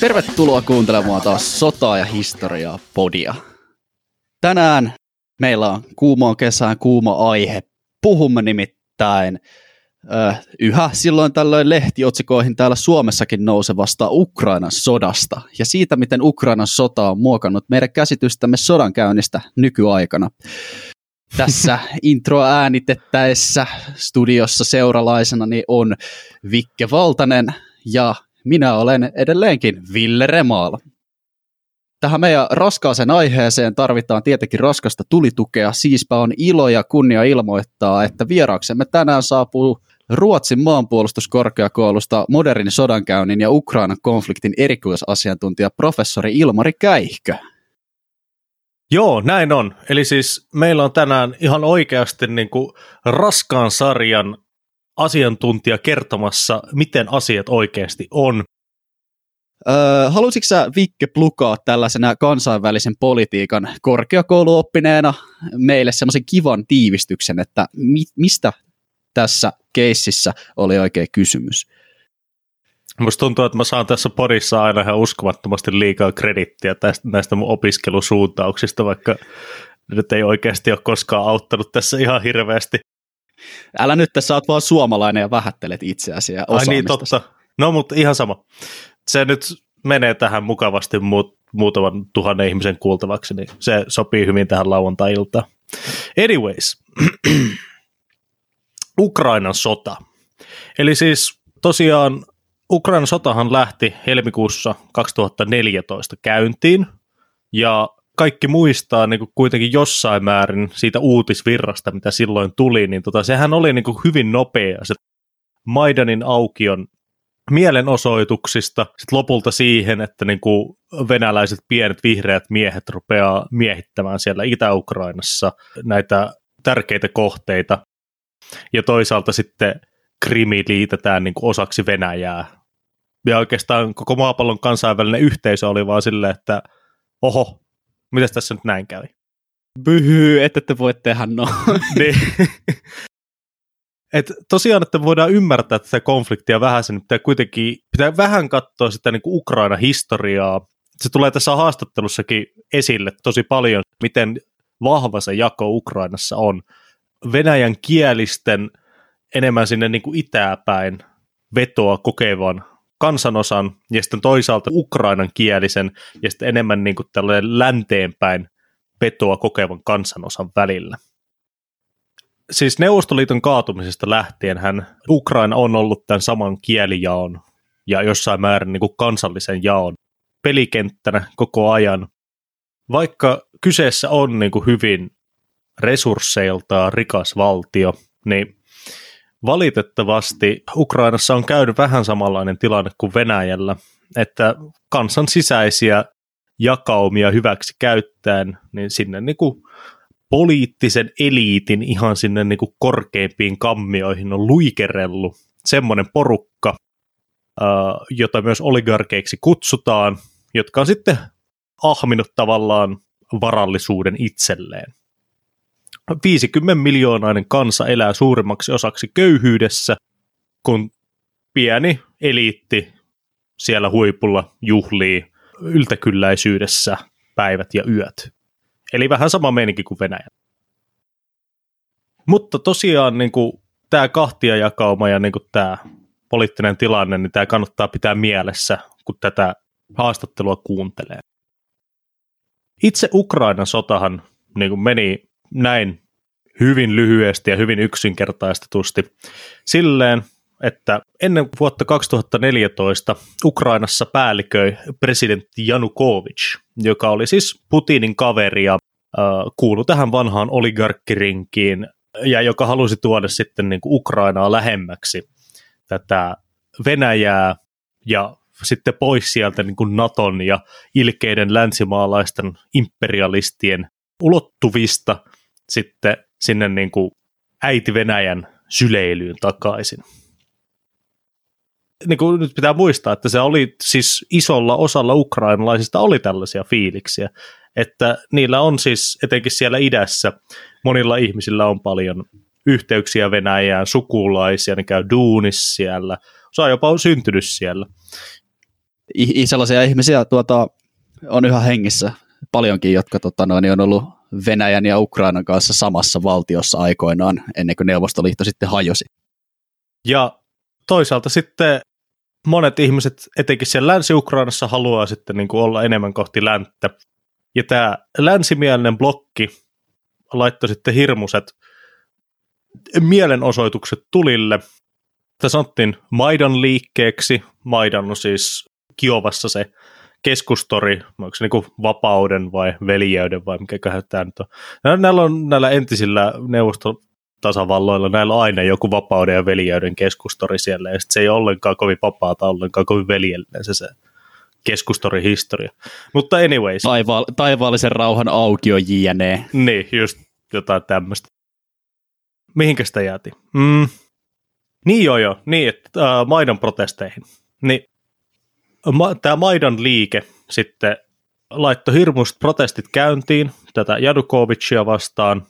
Tervetuloa kuuntelemaan taas sotaa ja historiaa podia. Tänään meillä on kuumaan kesään kuuma aihe. Puhumme nimittäin ö, yhä silloin tällöin lehtiotsikoihin täällä Suomessakin nousevasta Ukrainan sodasta ja siitä, miten Ukrainan sota on muokannut meidän käsitystämme sodankäynnistä nykyaikana. Tässä intro äänitettäessä studiossa seuralaisena niin on Vikke Valtanen ja minä olen edelleenkin Ville Remaala. Tähän meidän raskaaseen aiheeseen tarvitaan tietenkin raskasta tulitukea, siispä on ilo ja kunnia ilmoittaa, että vieraaksemme tänään saapuu Ruotsin maanpuolustuskorkeakoulusta modernin sodankäynnin ja Ukrainan konfliktin erikoisasiantuntija professori Ilmari Käihkö. Joo, näin on. Eli siis meillä on tänään ihan oikeasti niin kuin raskaan sarjan asiantuntija kertomassa, miten asiat oikeasti on. Öö, haluaisitko sä Vikke plukaa tällaisena kansainvälisen politiikan korkeakouluoppineena meille semmoisen kivan tiivistyksen, että mi- mistä tässä keississä oli oikein kysymys? Musta tuntuu, että mä saan tässä podissa aina ihan uskomattomasti liikaa kredittiä tästä, näistä mun opiskelusuuntauksista, vaikka nyt ei oikeasti ole koskaan auttanut tässä ihan hirveästi. Älä nyt, tässä oot vaan suomalainen ja vähättelet itseäsi ja Ai niin, totta. No, mutta ihan sama. Se nyt menee tähän mukavasti muut, muutaman tuhannen ihmisen kuultavaksi, niin se sopii hyvin tähän lauantai-iltaan. Anyways, Ukrainan sota. Eli siis tosiaan Ukrainan sotahan lähti helmikuussa 2014 käyntiin, ja kaikki muistaa niin kuin kuitenkin jossain määrin siitä uutisvirrasta, mitä silloin tuli, niin tota, sehän oli niin kuin hyvin nopea se Maidanin aukion mielenosoituksista sit lopulta siihen, että niin kuin venäläiset pienet vihreät miehet rupeaa miehittämään siellä Itä-Ukrainassa näitä tärkeitä kohteita. Ja toisaalta sitten Krimi liitetään niin kuin osaksi Venäjää. Ja oikeastaan koko maapallon kansainvälinen yhteisö oli vaan silleen, että oho, Mitäs tässä nyt näin kävi? Byhy, että te voi tehdä no. niin. Et tosiaan, että voidaan ymmärtää tätä konfliktia vähän, sen pitää kuitenkin pitää vähän katsoa sitä niin Ukraina-historiaa. Se tulee tässä haastattelussakin esille tosi paljon, miten vahva se jako Ukrainassa on. Venäjän kielisten enemmän sinne niin kuin itäpäin vetoa kokevan kansanosan ja sitten toisaalta ukrainan kielisen ja sitten enemmän niin tällainen länteenpäin petoa kokevan kansanosan välillä. Siis Neuvostoliiton kaatumisesta lähtien hän Ukraina on ollut tämän saman kielijaon ja jossain määrin niin kuin kansallisen jaon pelikenttänä koko ajan. Vaikka kyseessä on niin kuin hyvin resursseiltaan rikas valtio, niin Valitettavasti Ukrainassa on käynyt vähän samanlainen tilanne kuin Venäjällä, että kansan sisäisiä jakaumia hyväksi käyttäen, niin sinne niin kuin poliittisen eliitin ihan sinne niin kuin korkeimpiin kammioihin on luikerellut semmoinen porukka, jota myös oligarkeiksi kutsutaan, jotka on sitten ahminut tavallaan varallisuuden itselleen. 50 miljoonainen kansa elää suurimmaksi osaksi köyhyydessä, kun pieni eliitti siellä huipulla juhlii yltäkylläisyydessä päivät ja yöt. Eli vähän sama meininki kuin Venäjä. Mutta tosiaan niin kuin, tämä kahtiajakauma ja niin kuin, tämä poliittinen tilanne, niin tämä kannattaa pitää mielessä, kun tätä haastattelua kuuntelee. Itse Ukrainan sotahan niin kuin meni näin hyvin lyhyesti ja hyvin yksinkertaistetusti silleen, että ennen vuotta 2014 Ukrainassa päälliköi presidentti Janukovic, joka oli siis Putinin kaveri ja kuului tähän vanhaan oligarkkirinkiin ja joka halusi tuoda sitten niin kuin Ukrainaa lähemmäksi tätä Venäjää ja sitten pois sieltä niin kuin Naton ja ilkeiden länsimaalaisten imperialistien ulottuvista sitten sinne niin kuin äiti Venäjän syleilyyn takaisin. Niin kuin nyt pitää muistaa, että se oli siis isolla osalla ukrainalaisista oli tällaisia fiiliksiä, että niillä on siis etenkin siellä idässä, monilla ihmisillä on paljon yhteyksiä Venäjään, sukulaisia, ne käy duunissa siellä, osa jopa on syntynyt siellä. i- sellaisia ihmisiä tuota, on yhä hengissä paljonkin, jotka tota, noin, on ollut Venäjän ja Ukrainan kanssa samassa valtiossa aikoinaan, ennen kuin Neuvostoliitto sitten hajosi. Ja toisaalta sitten monet ihmiset, etenkin siellä Länsi-Ukrainassa, haluaa sitten niin kuin olla enemmän kohti länttä. Ja tämä länsimielinen blokki laittoi sitten hirmuset mielenosoitukset tulille. Tämä sanottiin Maidan liikkeeksi. Maidan on siis Kiovassa se keskustori, onko se niin vapauden vai veljeyden vai mikä tämä nyt on. Näillä on näillä entisillä neuvostotasavalloilla, näillä on aina joku vapauden ja veljeyden keskustori siellä, ja se ei ole ollenkaan kovin vapaata, ollenkaan kovin veljellinen se, se keskustorihistoria. Mutta anyways. Taiva- taivaallisen rauhan aukio jne. Niin, just jotain tämmöistä. Mihinkä sitä jäätiin? Mm. Niin joo joo, niin, että äh, Maidan protesteihin. Niin ma- tämä Maidan liike sitten laittoi hirmuiset protestit käyntiin tätä Janukovicia vastaan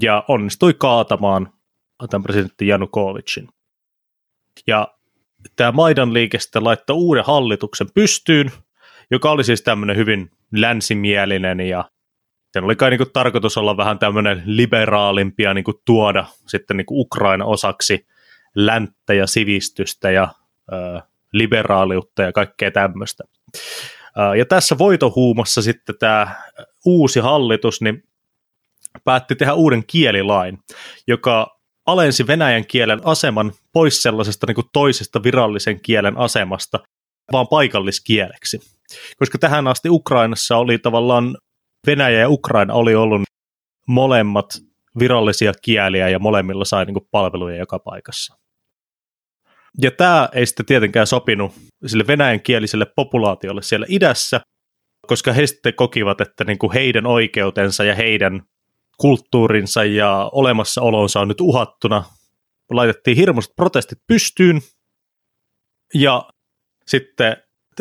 ja onnistui kaatamaan tämän presidentti Janukovicin. Ja tämä Maidan liike sitten laittoi uuden hallituksen pystyyn, joka oli siis tämmöinen hyvin länsimielinen ja sen oli kai niinku tarkoitus olla vähän tämmöinen liberaalimpi ja niinku tuoda sitten niinku Ukraina osaksi länttä ja sivistystä ja liberaaliutta ja kaikkea tämmöistä. Ja tässä voitohuumassa sitten tämä uusi hallitus niin päätti tehdä uuden kielilain, joka alensi venäjän kielen aseman pois sellaisesta niin kuin toisesta virallisen kielen asemasta, vaan paikalliskieleksi. Koska tähän asti Ukrainassa oli tavallaan Venäjä ja Ukraina oli ollut molemmat virallisia kieliä ja molemmilla sai niin kuin palveluja joka paikassa. Ja tämä ei sitten tietenkään sopinut sille venäjänkieliselle populaatiolle siellä idässä, koska he sitten kokivat, että niin kuin heidän oikeutensa ja heidän kulttuurinsa ja olemassaolonsa on nyt uhattuna. Laitettiin hirmuiset protestit pystyyn ja sitten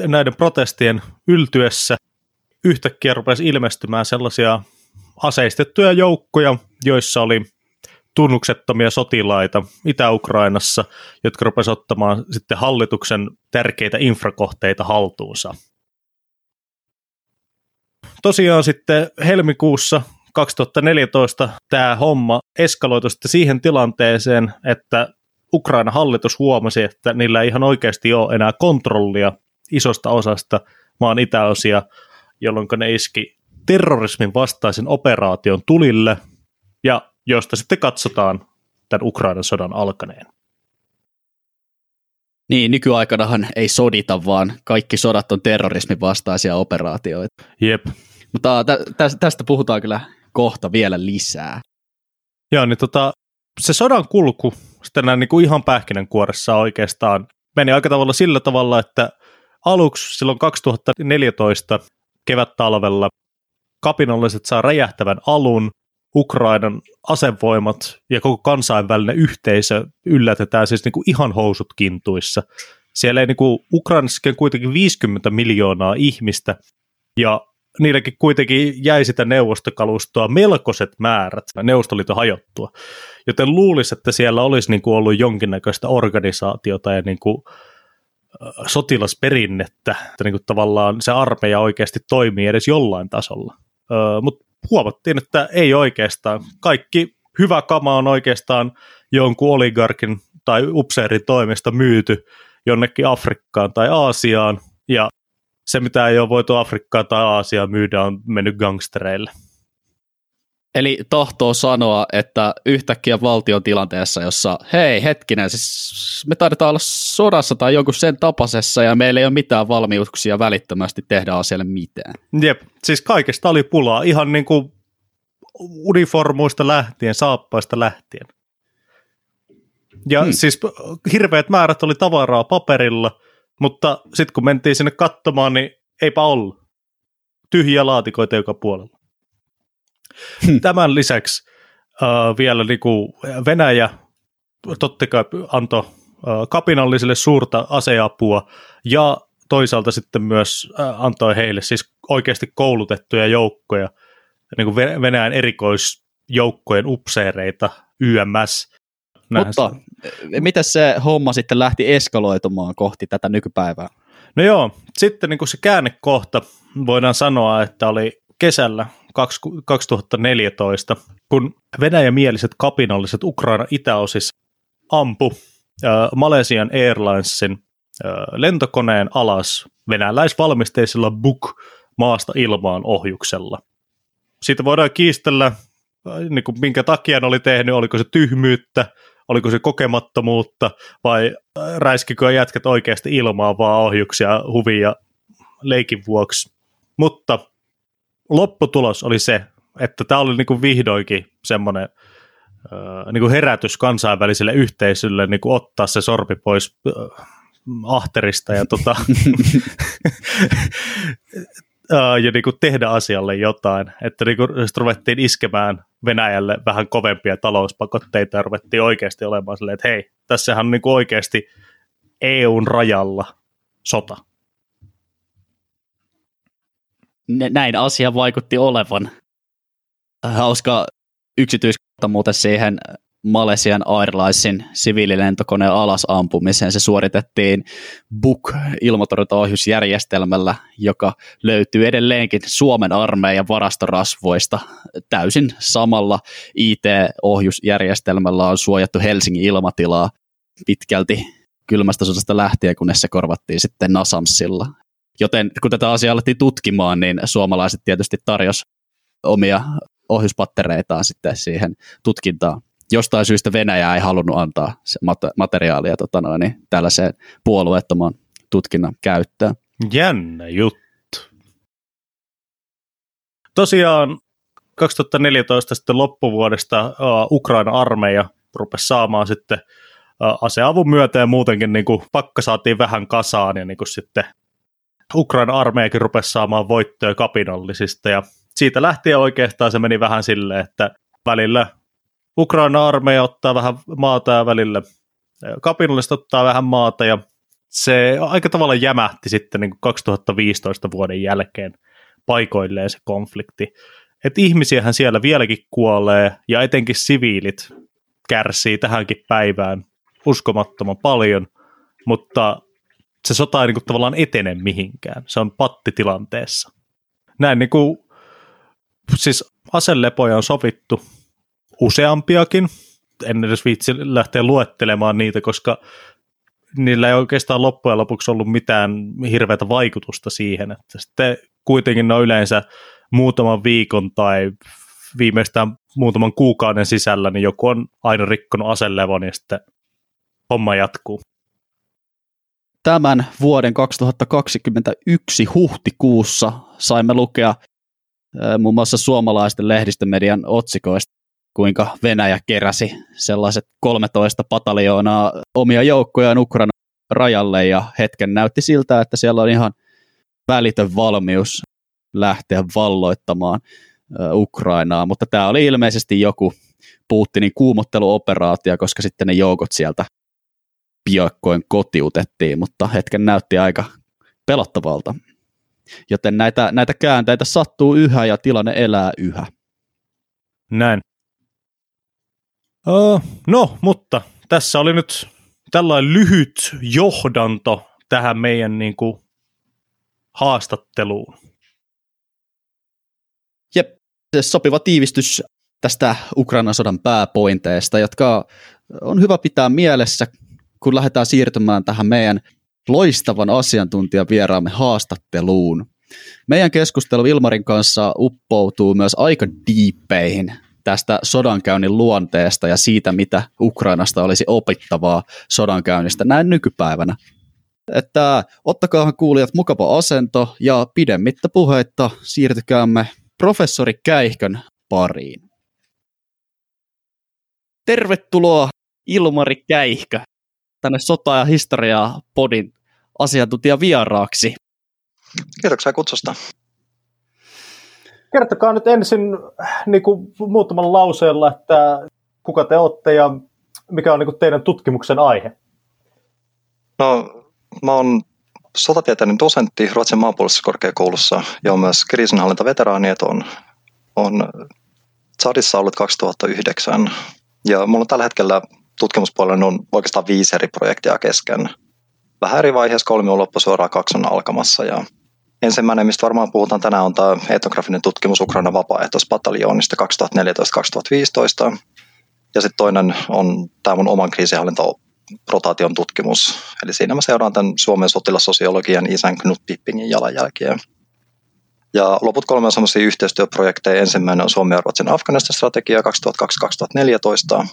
näiden protestien yltyessä yhtäkkiä rupesi ilmestymään sellaisia aseistettuja joukkoja, joissa oli tunnuksettomia sotilaita Itä-Ukrainassa, jotka rupesivat ottamaan sitten hallituksen tärkeitä infrakohteita haltuunsa. Tosiaan sitten helmikuussa 2014 tämä homma eskaloitui sitten siihen tilanteeseen, että Ukraina hallitus huomasi, että niillä ei ihan oikeasti ole enää kontrollia isosta osasta maan itäosia, jolloin ne iski terrorismin vastaisen operaation tulille, ja josta sitten katsotaan tämän Ukrainan sodan alkaneen. Niin, nykyaikanahan ei sodita, vaan kaikki sodat on terrorismin vastaisia operaatioita. Jep. Mutta tä- tä- tästä puhutaan kyllä kohta vielä lisää. Joo, niin tota, se sodan kulku sitten näin niin kuin ihan pähkinänkuoressa oikeastaan meni aika tavalla sillä tavalla, että aluksi silloin 2014 kevät-talvella kapinalliset saa räjähtävän alun, Ukrainan asevoimat ja koko kansainvälinen yhteisö yllätetään siis niin kuin ihan housut kintuissa. Siellä ei niin kuin, Ukrainassakin kuitenkin 50 miljoonaa ihmistä ja niilläkin kuitenkin jäi sitä neuvostokalustoa melkoiset määrät Neuvostoliiton hajottua. Joten luulisi, että siellä olisi niin kuin ollut jonkinnäköistä organisaatiota ja niin kuin sotilasperinnettä, että niin kuin tavallaan se armeija oikeasti toimii edes jollain tasolla. Mutta huomattiin, että ei oikeastaan. Kaikki hyvä kama on oikeastaan jonkun oligarkin tai upseerin toimesta myyty jonnekin Afrikkaan tai Aasiaan, ja se, mitä ei ole voitu Afrikkaan tai Aasiaan myydä, on mennyt gangstereille. Eli tahtoo sanoa, että yhtäkkiä valtion tilanteessa, jossa hei hetkinen, siis me taidetaan olla sodassa tai jonkun sen tapasessa ja meillä ei ole mitään valmiuksia välittömästi tehdä asialle mitään. Jep, siis kaikesta oli pulaa, ihan niin kuin uniformuista lähtien, saappaista lähtien. Ja hmm. siis hirveät määrät oli tavaraa paperilla, mutta sitten kun mentiin sinne katsomaan, niin eipä ollut. Tyhjiä laatikoita joka puolella. Hmm. Tämän lisäksi uh, vielä niin kuin Venäjä totta kai antoi uh, kapinallisille suurta aseapua ja toisaalta sitten myös uh, antoi heille siis oikeasti koulutettuja joukkoja, niin kuin Venäjän erikoisjoukkojen upseereita, YMS. Mutta miten se homma sitten lähti eskaloitumaan kohti tätä nykypäivää? No joo, sitten niin kuin se käännekohta voidaan sanoa, että oli kesällä 2014, kun venäjämieliset kapinalliset Ukraina itäosissa ampu äh, Malesian Airlinesin äh, lentokoneen alas venäläisvalmisteisella Buk maasta ilmaan ohjuksella. Siitä voidaan kiistellä, niin kuin minkä takia ne oli tehnyt, oliko se tyhmyyttä, oliko se kokemattomuutta vai räiskikö jätkät oikeasti ilmaa vaan ohjuksia huvia leikin vuoksi. Mutta lopputulos oli se, että tämä oli niinku vihdoinkin semmoinen niinku herätys kansainväliselle yhteisölle niinku ottaa se sorpi pois ahterista ja, tota, ja niinku tehdä asialle jotain. Että niinku ruvettiin iskemään Venäjälle vähän kovempia talouspakotteita ja ruvettiin oikeasti olemaan silleen, että hei, tässähän on niinku oikeasti EUn rajalla sota näin asia vaikutti olevan. Hauska yksityiskohta muuten siihen Malesian Airlinesin siviililentokoneen alasampumiseen. Se suoritettiin Buk ilmatorjuntaohjusjärjestelmällä, joka löytyy edelleenkin Suomen armeijan varastorasvoista. Täysin samalla IT-ohjusjärjestelmällä on suojattu Helsingin ilmatilaa pitkälti kylmästä sodasta lähtien, kunnes se korvattiin sitten Nasamsilla. Joten kun tätä asiaa alettiin tutkimaan, niin suomalaiset tietysti tarjos omia ohjuspattereitaan sitten siihen tutkintaan. Jostain syystä Venäjä ei halunnut antaa materiaalia tota noin, niin tällaiseen puolueettoman tutkinnan käyttöön. Jännä juttu. Tosiaan 2014 sitten loppuvuodesta uh, Ukraina armeija rupesi saamaan sitten aseavun myötä ja muutenkin niin kuin, pakka saatiin vähän kasaan ja niin kuin sitten Ukraina armeijakin rupesi saamaan voittoja kapinallisista ja siitä lähtien oikeastaan se meni vähän silleen, että välillä Ukraina armeija ottaa vähän maata ja välillä kapinalliset ottaa vähän maata ja se aika tavalla jämähti sitten niin kuin 2015 vuoden jälkeen paikoilleen se konflikti. Että ihmisiähän siellä vieläkin kuolee ja etenkin siviilit kärsii tähänkin päivään uskomattoman paljon, mutta se sota ei niin kuin, tavallaan etene mihinkään. Se on pattitilanteessa. Näin niin kuin, siis aselepoja on sovittu useampiakin. En edes viitsi lähteä luettelemaan niitä, koska niillä ei oikeastaan loppujen lopuksi ollut mitään hirveätä vaikutusta siihen. Että sitten kuitenkin ne on yleensä muutaman viikon tai viimeistään muutaman kuukauden sisällä, niin joku on aina rikkonut aselevon ja sitten homma jatkuu tämän vuoden 2021 huhtikuussa saimme lukea muun muassa suomalaisten lehdistömedian otsikoista, kuinka Venäjä keräsi sellaiset 13 pataljoonaa omia joukkojaan Ukrainan rajalle ja hetken näytti siltä, että siellä on ihan välitön valmius lähteä valloittamaan Ukrainaa, mutta tämä oli ilmeisesti joku Putinin kuumotteluoperaatio, koska sitten ne joukot sieltä piakkoin kotiutettiin, mutta hetken näytti aika pelottavalta. Joten näitä, näitä käänteitä sattuu yhä ja tilanne elää yhä. Näin. Uh, no, mutta tässä oli nyt tällainen lyhyt johdanto tähän meidän niin kuin, haastatteluun. Jep, sopiva tiivistys tästä Ukrainan sodan pääpointeista, jotka on hyvä pitää mielessä, kun lähdetään siirtymään tähän meidän loistavan asiantuntijan vieraamme haastatteluun. Meidän keskustelu Ilmarin kanssa uppoutuu myös aika diippeihin tästä sodankäynnin luonteesta ja siitä, mitä Ukrainasta olisi opittavaa sodankäynnistä näin nykypäivänä. Että ottakaahan kuulijat mukava asento ja pidemmittä puheitta siirtykäämme professori Käihkön pariin. Tervetuloa Ilmari Käihkö tänne Sota- ja historiaa podin asiantuntija vieraaksi. Kiitoksia kutsusta. Kertokaa nyt ensin niin kuin muutamalla lauseella, että kuka te olette ja mikä on niin kuin teidän tutkimuksen aihe? No, mä oon sotatieteellinen dosentti Ruotsin maanpuolustuskorkeakoulussa ja on myös kriisinhallintaveteraani, että on, on Tsadissa ollut 2009. Ja mulla on tällä hetkellä tutkimuspuolella on oikeastaan viisi eri projektia kesken. vähän eri vaiheessa, kolmi on loppusuoraan, kaksi on alkamassa ja ensimmäinen, mistä varmaan puhutaan tänään, on tämä etnografinen tutkimus Ukraina vapaaehtoispataljoonista 2014-2015 ja sitten toinen on tämä mun oman kriisinhallinta rotaation tutkimus. Eli siinä mä seuraan tämän Suomen sotilassosiologian isän Knut Pippingin jalanjälkiä. Ja loput kolme on yhteistyöprojekteja. Ensimmäinen on Suomen ja Ruotsin Afganistan-strategia 2002-2014.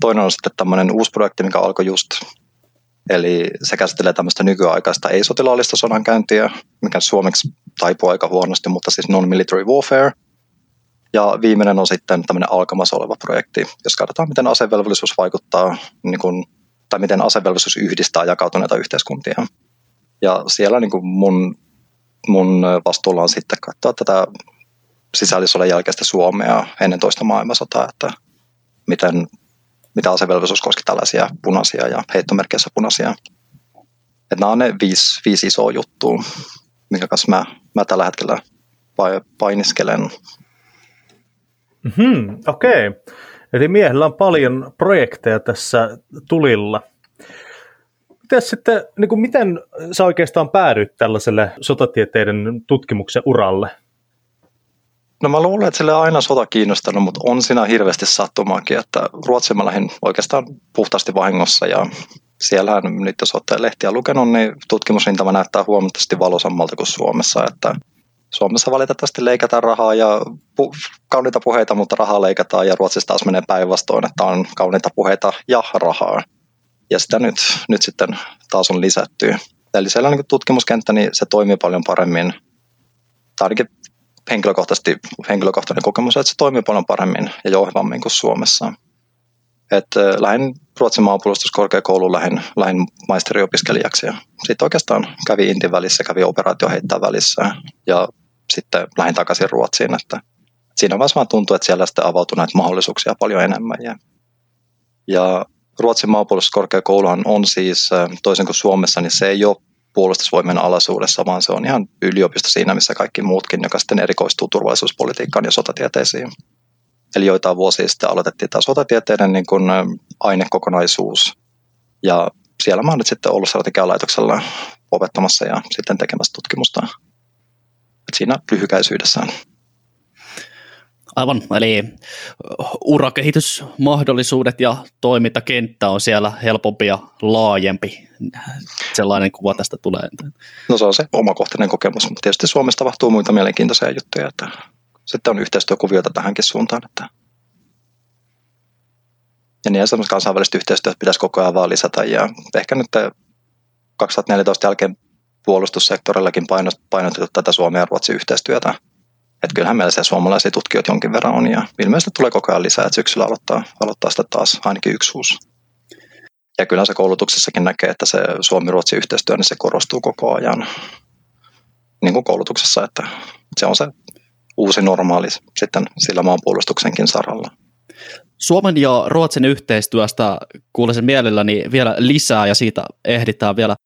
Toinen on sitten tämmöinen uusi projekti, mikä alkoi just. Eli se käsittelee tämmöistä nykyaikaista ei-sotilaallista sodankäyntiä, mikä suomeksi taipuu aika huonosti, mutta siis non-military warfare. Ja viimeinen on sitten tämmöinen alkamassa oleva projekti, jos katsotaan, miten asevelvollisuus vaikuttaa, niin kuin, tai miten asevelvollisuus yhdistää jakautuneita yhteiskuntia. Ja siellä niin mun mun vastuulla on sitten katsoa tätä sisällissodan jälkeistä Suomea ennen toista maailmansotaa, että miten, mitä asevelvollisuus koski tällaisia punaisia ja heittomerkeissä punaisia. Että nämä on ne viisi, viisi isoa juttua, minkä kanssa mä, mä tällä hetkellä painiskelen. Mm-hmm, Okei. Okay. Eli miehellä on paljon projekteja tässä tulilla – Mites sitten, niin kuin miten sä oikeastaan päädyit tällaiselle sotatieteiden tutkimuksen uralle? No mä luulen, että sille on aina sota kiinnostanut, mutta on siinä hirveästi sattumaakin, että Ruotsin mä lähdin oikeastaan puhtaasti vahingossa ja siellähän nyt jos olette lehtiä lukenut, niin tutkimusrintama näyttää huomattavasti valosammalta kuin Suomessa, että Suomessa valitettavasti leikataan rahaa ja pu- kauniita puheita, mutta rahaa leikataan ja Ruotsissa taas menee päinvastoin, että on kauniita puheita ja rahaa ja sitä nyt, nyt sitten taas on lisätty. Eli siellä niin tutkimuskenttä, niin se toimii paljon paremmin, tai ainakin henkilökohtaisesti, henkilökohtainen kokemus, että se toimii paljon paremmin ja jouhevammin kuin Suomessa. Et lähin Ruotsin maanpuolustuskorkeakouluun lähin, lähin maisteriopiskelijaksi ja sitten oikeastaan kävi Intin välissä, kävi operaatio heittää välissä ja sitten lähin takaisin Ruotsiin, että siinä vaiheessa vaan tuntuu, että siellä sitten avautui näitä mahdollisuuksia paljon enemmän ja, ja Ruotsin maanpuolustuskorkeakouluhan on siis, toisin kuin Suomessa, niin se ei ole puolustusvoimien alaisuudessa, vaan se on ihan yliopisto siinä, missä kaikki muutkin, joka sitten erikoistuu turvallisuuspolitiikkaan ja sotatieteisiin. Eli joitain vuosia sitten aloitettiin tämä sotatieteiden niin kuin ainekokonaisuus. Ja siellä mä oon nyt sitten ollut strategialaitoksella opettamassa ja sitten tekemässä tutkimusta. Et siinä lyhykäisyydessään. Aivan, eli urakehitysmahdollisuudet ja toimintakenttä on siellä helpompi ja laajempi. Sellainen kuva tästä tulee. No se on se omakohtainen kokemus, mutta tietysti Suomessa tapahtuu muita mielenkiintoisia juttuja, että sitten on yhteistyökuvioita tähänkin suuntaan. Että ja niin semmoista kansainvälistä yhteistyötä pitäisi koko ajan vaan lisätä ja ehkä nyt 2014 jälkeen puolustussektorillakin painotettu tätä Suomen ja Ruotsin yhteistyötä että kyllähän meillä siellä suomalaisia tutkijoita jonkin verran on ja ilmeisesti tulee koko ajan lisää, että syksyllä aloittaa, aloittaa sitä taas ainakin yksi uusi. Ja kyllä se koulutuksessakin näkee, että se Suomi-Ruotsi yhteistyö, niin se korostuu koko ajan niin kuin koulutuksessa, että se on se uusi normaali sitten sillä maanpuolustuksenkin saralla. Suomen ja Ruotsin yhteistyöstä kuulisin mielelläni vielä lisää ja siitä ehditään vielä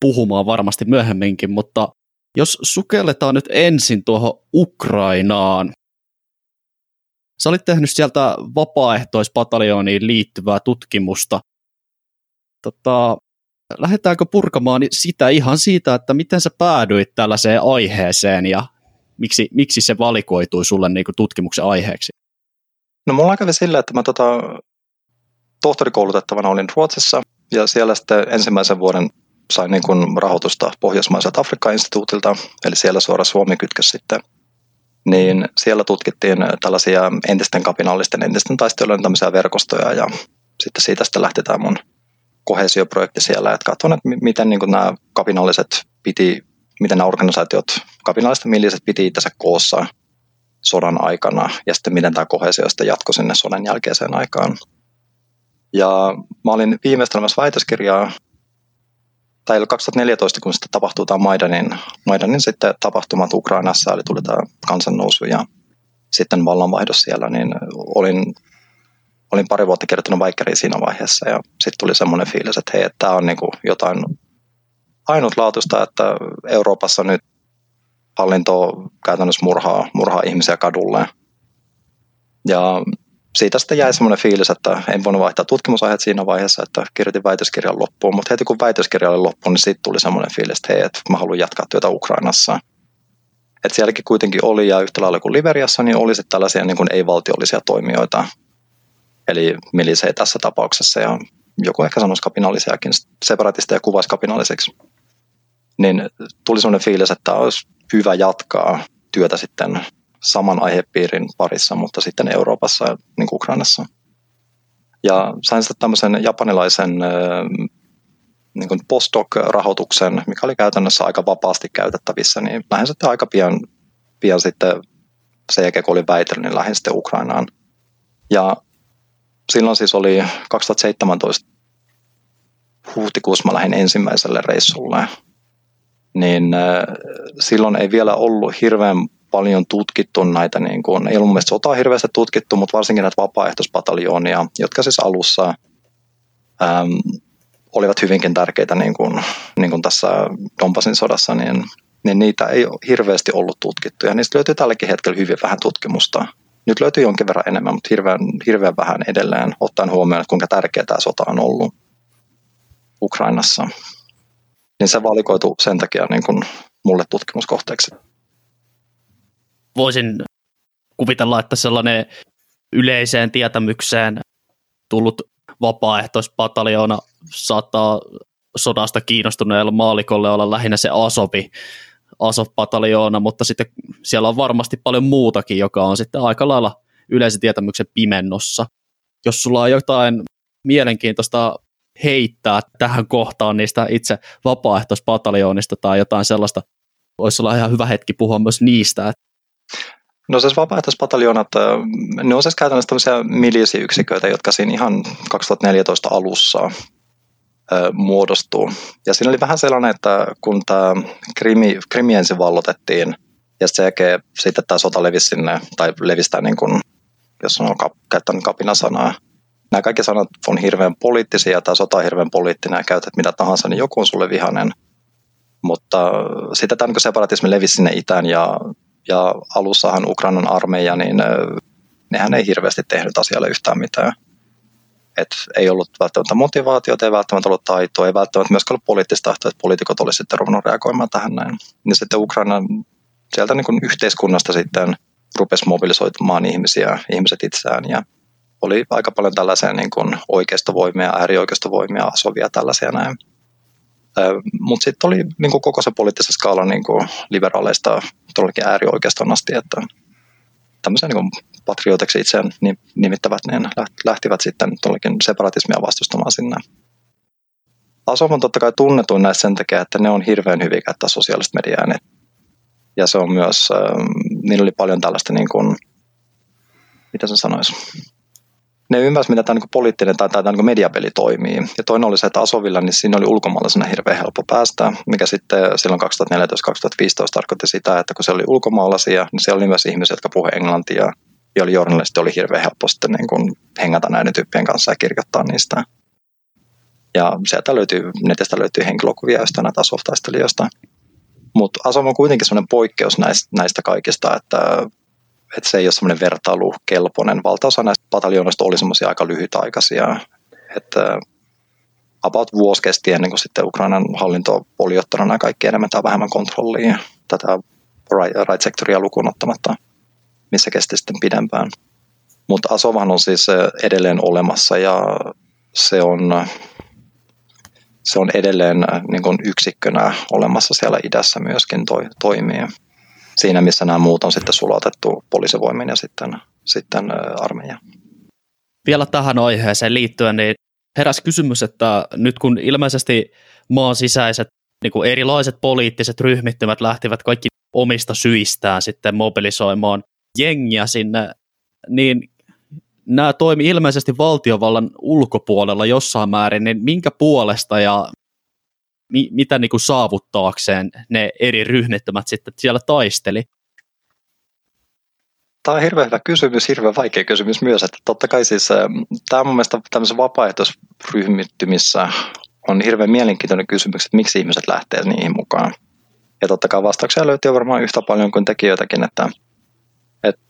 puhumaan varmasti myöhemminkin, mutta jos sukelletaan nyt ensin tuohon Ukrainaan. Sä olit tehnyt sieltä vapaaehtoispataljoniin liittyvää tutkimusta. Tota, lähdetäänkö purkamaan sitä ihan siitä, että miten sä päädyit tällaiseen aiheeseen ja miksi, miksi se valikoitui sulle niin kuin tutkimuksen aiheeksi? No mulla kävi sillä, että mä tota, tohtorikoulutettavana olin Ruotsissa ja siellä sitten ensimmäisen vuoden sain niin kuin rahoitusta Pohjoismaiselta Afrikka-instituutilta, eli siellä suora Suomi kytkös sitten. Niin siellä tutkittiin tällaisia entisten kapinallisten, entisten taistelijoiden tämmöisiä verkostoja ja sitten siitä sitten lähti tämä mun kohesioprojekti siellä, että katson, että miten niin nämä kapinalliset piti, miten nämä organisaatiot, kapinalliset milliset piti itse koossa sodan aikana ja sitten miten tämä kohesio sitten jatkoi sinne sodan jälkeiseen aikaan. Ja mä olin viimeistelemässä väitöskirjaa tai 2014, kun sitten tapahtuu tämä Maidanin, Maidanin sitten tapahtumat Ukrainassa, eli tuli tämä kansannousu ja sitten vallanvaihdos siellä, niin olin, olin pari vuotta kirjoittanut vaikkariin siinä vaiheessa ja sitten tuli semmoinen fiilis, että hei, tämä on niin kuin jotain ainutlaatuista, että Euroopassa nyt hallinto käytännössä murhaa, murhaa ihmisiä kadulle. Ja siitä sitten jäi semmoinen fiilis, että en voinut vaihtaa tutkimusaiheet siinä vaiheessa, että kirjoitin väitöskirjan loppuun, mutta heti kun väitöskirja oli loppuun, niin siitä tuli semmoinen fiilis, että hei, että mä haluan jatkaa työtä Ukrainassa. Että sielläkin kuitenkin oli, ja yhtä lailla kuin Liberiassa, niin oli sitten tällaisia niin ei-valtiollisia toimijoita, eli milisei tässä tapauksessa, ja joku ehkä sanoisi kapinallisiakin, separatisteja kuvaisi kapinalliseksi. Niin tuli semmoinen fiilis, että olisi hyvä jatkaa työtä sitten saman aihepiirin parissa, mutta sitten Euroopassa niin kuin Ukrainassa. Ja sain sitten tämmöisen japanilaisen niin kuin postdoc-rahoituksen, mikä oli käytännössä aika vapaasti käytettävissä, niin lähdin sitten aika pian, pian sitten sen jälkeen, kun olin väitellyt, niin lähdin sitten Ukrainaan. Ja silloin siis oli 2017 huhtikuussa mä lähdin ensimmäiselle reissulle, niin silloin ei vielä ollut hirveän paljon tutkittu näitä, niin kuin, ei ollut mielestäni sotaa hirveästi tutkittu, mutta varsinkin näitä vapaaehtoispataljoonia, jotka siis alussa äm, olivat hyvinkin tärkeitä niin kuin, niin kuin tässä Donbassin sodassa, niin, niin niitä ei ole hirveästi ollut tutkittu. Ja niistä löytyy tälläkin hetkellä hyvin vähän tutkimusta. Nyt löytyy jonkin verran enemmän, mutta hirveän, hirveän vähän edelleen, ottaen huomioon, että kuinka tärkeä tämä sota on ollut Ukrainassa. Niin se valikoitu sen takia niin kuin mulle tutkimuskohteeksi voisin kuvitella, että sellainen yleiseen tietämykseen tullut vapaaehtoispataljoona saattaa sodasta kiinnostuneella maalikolle olla lähinnä se Asopi, Asov-pataljoona, mutta sitten siellä on varmasti paljon muutakin, joka on sitten aika lailla yleisen tietämyksen pimennossa. Jos sulla on jotain mielenkiintoista heittää tähän kohtaan niistä itse vapaaehtoispataljoonista tai jotain sellaista, voisi olla ihan hyvä hetki puhua myös niistä. No siis vapaaehtoispataljoonat, ne on siis käytännössä tämmöisiä milisiyksiköitä, jotka siinä ihan 2014 alussa muodostuu. Ja siinä oli vähän sellainen, että kun tämä Krimi, Krimi ensin vallotettiin, ja sen jälkeen sitten tämä sota levisi sinne, tai levistää niin kuin, jos on käyttänyt kapinasanaa, nämä kaikki sanat on hirveän poliittisia, tämä sota on hirveän poliittinen, ja käytät mitä tahansa, niin joku on sulle vihainen. Mutta sitten tämä niin separatismi levisi sinne itään, ja ja alussahan Ukrainan armeija, niin nehän ei hirveästi tehnyt asialle yhtään mitään. Et ei ollut välttämättä motivaatiota, ei välttämättä ollut taitoa, ei välttämättä myöskään ollut poliittista tahtoa, että poliitikot olisivat sitten ruvennut reagoimaan tähän näin. Niin sitten Ukrainan sieltä niin yhteiskunnasta sitten rupesi mobilisoitumaan ihmisiä, ihmiset itseään ja oli aika paljon tällaisia niin kuin oikeistovoimia, äärioikeistovoimia, asovia tällaisia näin. Mutta sitten oli niin koko se poliittisen skaala niin liberaaleista todellakin äärioikeiston asti, että tämmöisen niin patrioteksi itseään nimittävät, niin lähtivät sitten todellakin separatismia vastustamaan sinne. Asov on totta kai tunnetuin näistä sen takia, että ne on hirveän hyviä käyttää sosiaalista mediaa. Ja se on myös, niillä oli paljon tällaista niin kuin, mitä se sanoisi, ne ymmärsivät, miten tämä niin poliittinen tai tämä niin mediapeli toimii. Ja toinen oli se, että Asovilla, niin siinä oli ulkomaalaisena hirveän helppo päästä, mikä sitten silloin 2014-2015 tarkoitti sitä, että kun se oli ulkomaalaisia, niin siellä oli myös ihmisiä, jotka puhuivat englantia, joilla journalisti oli hirveän helppo sitten niin kuin hengata näiden tyyppien kanssa ja kirjoittaa niistä. Ja sieltä löytyy, netistä löytyy henkilökuvia jostain näitä Asov-taistelijoista. Mutta Asov on kuitenkin sellainen poikkeus näistä, näistä kaikista, että että se ei ole semmoinen vertailukelpoinen. Valtaosa näistä pataljoonista oli semmoisia aika lyhytaikaisia, että about vuosi kesti ennen kuin sitten Ukrainan hallinto oli ottanut nämä kaikki enemmän tai vähemmän kontrollia tätä right-sektoria lukuun ottamatta, missä kesti sitten pidempään. Mutta Asovahan on siis edelleen olemassa ja se on, se on edelleen niin kuin yksikkönä olemassa siellä idässä myöskin toi, toimii siinä, missä nämä muut on sitten sulatettu poliisivoimin ja sitten, sitten armeija. Vielä tähän aiheeseen liittyen, niin heräs kysymys, että nyt kun ilmeisesti maan sisäiset niin kuin erilaiset poliittiset ryhmittymät lähtivät kaikki omista syistään sitten mobilisoimaan jengiä sinne, niin nämä toimi ilmeisesti valtiovallan ulkopuolella jossain määrin, niin minkä puolesta ja mi, mitä niin kuin saavuttaakseen ne eri ryhmittymät sitten siellä taisteli? Tämä on hirveän hyvä kysymys, hirveän vaikea kysymys myös, että totta kai siis ähm, tämä on mun mielestä tämmöisissä vapaaehtoisryhmittymissä on hirveän mielenkiintoinen kysymys, että miksi ihmiset lähtee niihin mukaan. Ja totta kai vastauksia löytyy varmaan yhtä paljon kuin tekijöitäkin, että, että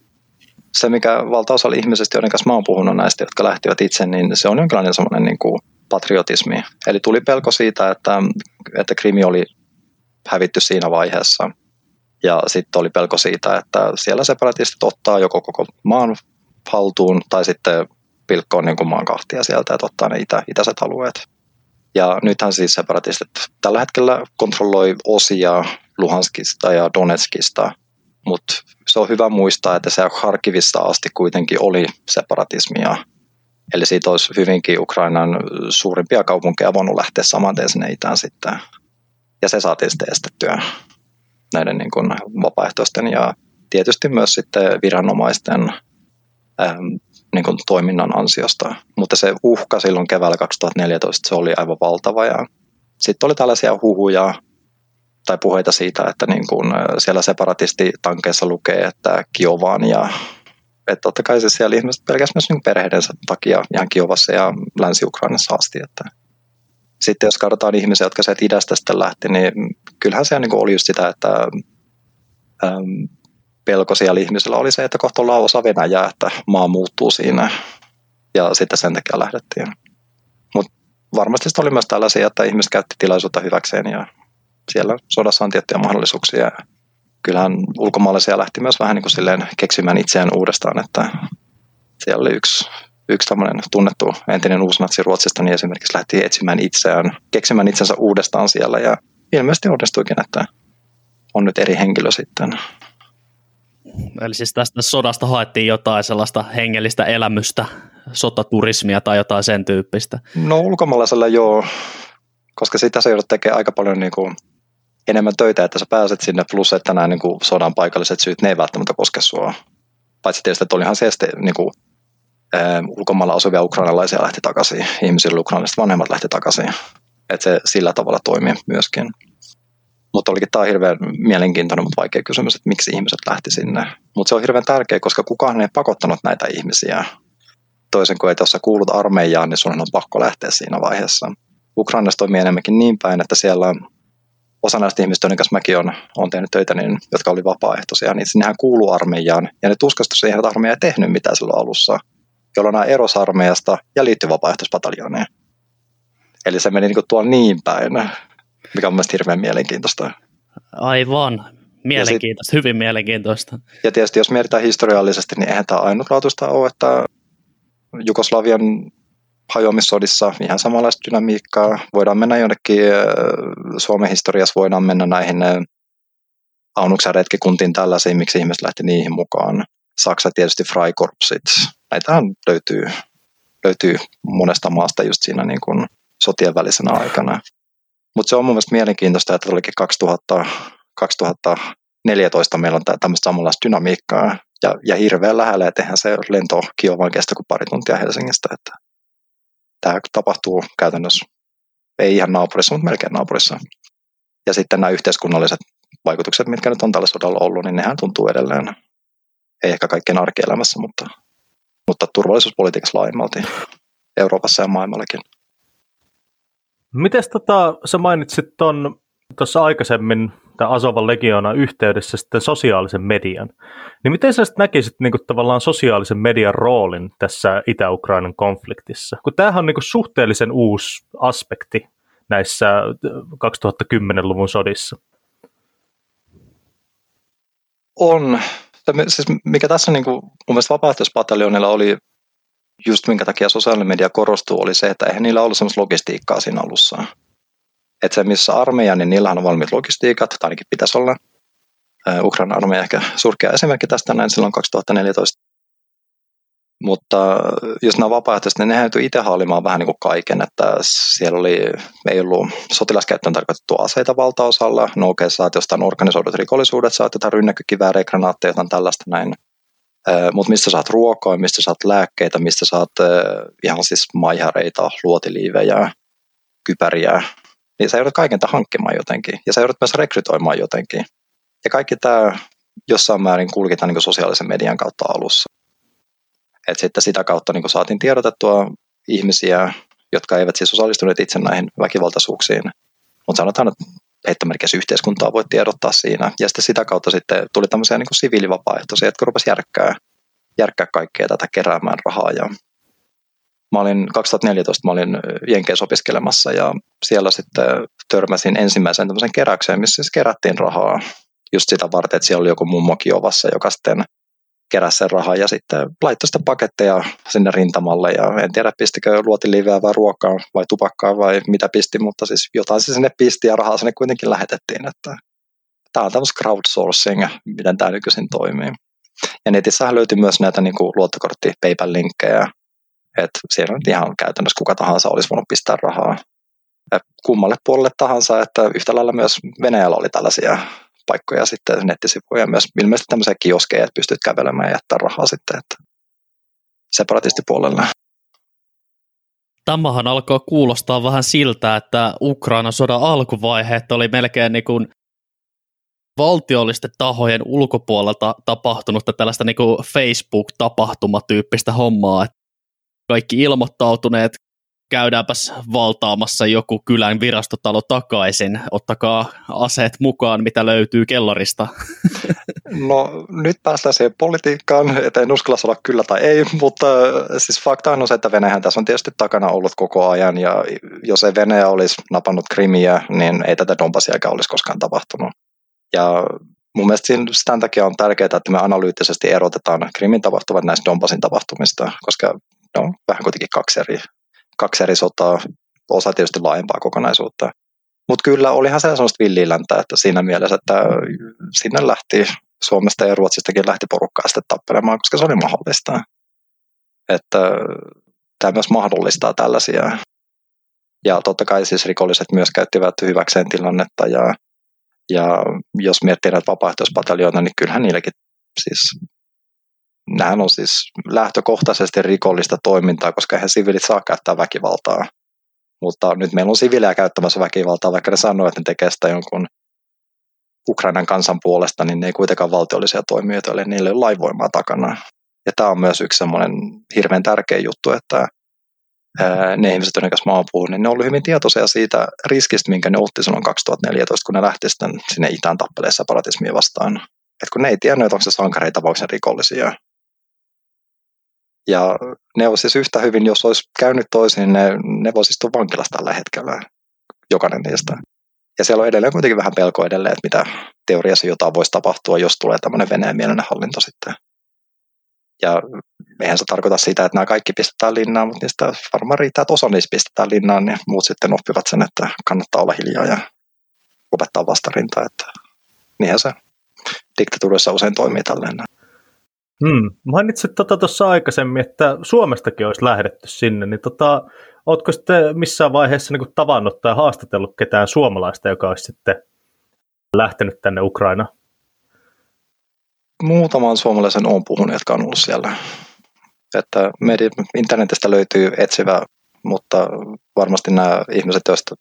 se, mikä valtaosalla ihmisistä, joiden kanssa mä oon puhunut näistä, jotka lähtivät itse, niin se on jonkinlainen semmoinen niin kuin patriotismi. Eli tuli pelko siitä, että, että krimi oli hävitty siinä vaiheessa. Ja sitten oli pelko siitä, että siellä separatistit ottaa joko koko maan haltuun tai sitten pilkkoon niin maan kahtia sieltä, että ottaa ne itä, itäiset alueet. Ja nythän siis separatistit tällä hetkellä kontrolloi osia Luhanskista ja Donetskista, mutta se on hyvä muistaa, että se Harkivista asti kuitenkin oli separatismia. Eli siitä olisi hyvinkin Ukrainan suurimpia kaupunkeja voinut lähteä saman tien sinne itään sitten. Ja se saatiin sitten estettyä näiden niin kuin vapaaehtoisten ja tietysti myös sitten viranomaisten ähm, niin kuin toiminnan ansiosta. Mutta se uhka silloin keväällä 2014 se oli aivan valtava ja sitten oli tällaisia huhuja tai puheita siitä, että niin kuin siellä separatistitankeissa lukee, että Kiovaan ja että totta kai se siellä ihmiset pelkästään myös niin perheidensä takia ihan Kiovassa ja Länsi-Ukrainassa asti. Että. Sitten jos katsotaan ihmisiä, jotka sieltä idästä sitten lähti, niin kyllähän se niin oli just sitä, että äm, pelko siellä ihmisillä oli se, että kohta ollaan osa Venäjää, että maa muuttuu siinä ja sitten sen takia lähdettiin. Mutta varmasti oli myös tällaisia, että ihmiset käytti tilaisuutta hyväkseen ja siellä sodassa on tiettyjä mahdollisuuksia. Kyllähän ulkomaalaisia lähti myös vähän niin kuin silleen keksimään itseään uudestaan, että siellä oli yksi, yksi tämmöinen tunnettu entinen uusnatsi Ruotsista, niin esimerkiksi lähti etsimään itseään, keksimään itsensä uudestaan siellä ja ilmeisesti onnistuikin, että on nyt eri henkilö sitten. Eli siis tästä sodasta haettiin jotain sellaista hengellistä elämystä, sotaturismia tai jotain sen tyyppistä? No ulkomaalaisella joo, koska sitä se joudut tekemään aika paljon niin kuin enemmän töitä, että sä pääset sinne, plus että nämä niin kuin sodan paikalliset syyt, ne ei välttämättä koske sua. Paitsi tietysti, että olihan se este, niin kuin, ä, ulkomailla asuvia ukrainalaisia lähti takaisin, ihmisillä ukrainalaiset vanhemmat lähti takaisin. Että se sillä tavalla toimii myöskin. Mutta olikin tämä hirveän mielenkiintoinen, mutta vaikea kysymys, että miksi ihmiset lähti sinne. Mutta se on hirveän tärkeä, koska kukaan ei pakottanut näitä ihmisiä. Toisen kuin, että jos sä kuulut armeijaan, niin sun on pakko lähteä siinä vaiheessa. Ukrainassa toimii enemmänkin niin päin, että siellä osa näistä ihmistä, joiden kanssa mäkin olen, olen tehnyt töitä, niin, jotka oli vapaaehtoisia, niin nehän kuuluu armeijaan. Ja ne tuskastui siihen, että armeija ei tehnyt mitään silloin alussa, jolloin nämä eros armeijasta ja liittyi vapaaehtoispataljooneen. Eli se meni niin tuolla niin päin, mikä on mielestäni hirveän mielenkiintoista. Aivan. Mielenkiintoista, sit, hyvin mielenkiintoista. Ja tietysti jos mietitään historiallisesti, niin eihän tämä ainutlaatuista ole, että Jugoslavian hajoamissodissa ihan samanlaista dynamiikkaa. Voidaan mennä jonnekin, Suomen historiassa voidaan mennä näihin Aunuksen retkikuntiin tällaisiin, miksi ihmiset lähti niihin mukaan. Saksa tietysti Freikorpsit. Näitähän löytyy, löytyy monesta maasta just siinä niin kuin sotien välisenä aikana. Mutta se on mun mielestä mielenkiintoista, että olikin 2000, 2014 meillä on tämmöistä samanlaista dynamiikkaa ja, ja hirveän lähellä, että eihän se lento Kiovaan kestä kuin pari tuntia Helsingistä. Että tämä tapahtuu käytännössä, ei ihan naapurissa, mutta melkein naapurissa. Ja sitten nämä yhteiskunnalliset vaikutukset, mitkä nyt on tällä sodalla ollut, niin nehän tuntuu edelleen. Ei ehkä kaikkien arkielämässä, mutta, mutta turvallisuuspolitiikassa laajemmalti Euroopassa ja maailmallakin. Miten tota, sä mainitsit tuossa aikaisemmin tämän Asovan legioona yhteydessä sitten sosiaalisen median. Niin miten sä näkisit niin kuin, tavallaan sosiaalisen median roolin tässä Itä-Ukrainan konfliktissa? Kun tämähän on niin kuin, suhteellisen uusi aspekti näissä 2010-luvun sodissa. On. Siis mikä tässä niin kuin, mun mielestä vapaaehtoispataljonilla oli just minkä takia sosiaalinen media korostuu, oli se, että eihän niillä ollut semmoista logistiikkaa siinä alussa. Että se, missä armeija, niin niillähän on valmiit logistiikat, tai ainakin pitäisi olla. Ukraina armeija ehkä surkea esimerkki tästä näin silloin 2014. Mutta jos nämä vapaaehtoiset, niin ne häytyi itse hallimaan vähän niin kuin kaiken, että siellä oli, ei ollut sotilaskäyttöön tarkoitettu aseita valtaosalla, no okei, saat jostain organisoidut rikollisuudet, saat jotain rynnäkkökiväärejä, granaatteja, jotain tällaista näin. Mutta mistä saat ruokaa, mistä saat lääkkeitä, mistä saat ihan siis maihareita, luotiliivejä, kypäriä, niin sä joudut kaiken hankkimaan jotenkin. Ja sä joudut myös rekrytoimaan jotenkin. Ja kaikki tämä jossain määrin kulkitaan niin sosiaalisen median kautta alussa. Et sitten sitä kautta niin saatiin tiedotettua ihmisiä, jotka eivät siis osallistuneet itse näihin väkivaltaisuuksiin. Mutta sanotaan, että heittomerkissä yhteiskuntaa voi tiedottaa siinä. Ja sitten sitä kautta sitten tuli tämmöisiä niin siviilivapaaehtoisia, jotka rupesivat järkkää järkkää kaikkea tätä keräämään rahaa. Ja mä olin 2014 mä olin Jenkeissä opiskelemassa ja siellä sitten törmäsin ensimmäisen tämmöisen keräykseen, missä siis kerättiin rahaa just sitä varten, että siellä oli joku mummo Kiovassa, joka sitten keräsi sen rahaa ja sitten laittoi sitä paketteja sinne rintamalle ja en tiedä pistikö luotiliveä vai ruokaa vai tupakkaa vai mitä pisti, mutta siis jotain se sinne pisti ja rahaa sinne kuitenkin lähetettiin, että tämä on tämmöistä crowdsourcing, miten tämä nykyisin toimii. Ja netissä löytyy myös näitä niin kuin luottokortti PayPal-linkkejä, että siellä nyt ihan käytännössä kuka tahansa olisi voinut pistää rahaa ja kummalle puolelle tahansa, että yhtä lailla myös Venäjällä oli tällaisia paikkoja sitten nettisivuja, myös ilmeisesti tämmöisiä kioskeja, että pystyt kävelemään ja jättää rahaa sitten, että separatistipuolelle. Tämähän alkaa kuulostaa vähän siltä, että Ukraina sodan alkuvaiheet oli melkein niin kuin valtiollisten tahojen ulkopuolelta tapahtunutta tällaista niin kuin Facebook-tapahtumatyyppistä hommaa, että kaikki ilmoittautuneet käydäänpäs valtaamassa joku kylän virastotalo takaisin, ottakaa aseet mukaan, mitä löytyy kellarista. No nyt päästään siihen politiikkaan, että en uskalla kyllä tai ei, mutta siis fakta on se, että Venäjän tässä on tietysti takana ollut koko ajan, ja jos ei Venäjä olisi napannut Krimiä, niin ei tätä Donbassiakaan olisi koskaan tapahtunut. Ja mun mielestä sen takia on tärkeää, että me analyyttisesti erotetaan Krimin tapahtuvat näistä Donbassin tapahtumista, koska ne on vähän kuitenkin kaksi eri kaksi eri sotaa, osa tietysti laajempaa kokonaisuutta. Mutta kyllä olihan se sellaista villiläntä, että siinä mielessä, että sinne lähti Suomesta ja Ruotsistakin lähti porukkaa sitten tappelemaan, koska se oli mahdollista. Että tämä myös mahdollistaa tällaisia. Ja totta kai siis rikolliset myös käyttivät hyväkseen tilannetta ja, ja jos miettii näitä vapaaehtoispataljoita, niin kyllähän niilläkin siis Nämähän on siis lähtökohtaisesti rikollista toimintaa, koska eihän siviilit saa käyttää väkivaltaa. Mutta nyt meillä on siviilejä käyttämässä väkivaltaa, vaikka ne sanoo, että ne tekee sitä jonkun Ukrainan kansan puolesta, niin ne ei kuitenkaan valtiollisia toimijoita, eli niille ei ole laivoimaa takana. Ja tämä on myös yksi semmoinen hirveän tärkeä juttu, että ne ihmiset, joiden kanssa mä oon puhunut, niin ne on ollut hyvin tietoisia siitä riskistä, minkä ne otti silloin 2014, kun ne lähti sinne itään tappeleessa separatismia vastaan. Et kun ne ei tiennyt, että onko se sankareita vai rikollisia. Ja ne on siis yhtä hyvin, jos olisi käynyt toisin, niin ne, ne voisi istua vankilasta tällä hetkellä, jokainen niistä. Ja siellä on edelleen kuitenkin vähän pelko edelleen, että mitä teoriassa jotain voisi tapahtua, jos tulee tämmöinen Venäjän mielinen hallinto sitten. Ja eihän se tarkoita sitä, että nämä kaikki pistetään linnaan, mutta niistä varmaan riittää, että osa niistä pistetään linnaan, niin muut sitten oppivat sen, että kannattaa olla hiljaa ja opettaa vastarintaa. Että niinhän se diktatuurissa usein toimii tälleen. Hmm. Mainitsit tuossa tota aikaisemmin, että Suomestakin olisi lähdetty sinne, niin tota, oletko sitten missään vaiheessa niin tavannut tai haastatellut ketään suomalaista, joka olisi sitten lähtenyt tänne Ukraina? Muutaman suomalaisen on puhunut, jotka on ollut siellä. Että media, internetistä löytyy etsivä, mutta varmasti nämä ihmiset, joista,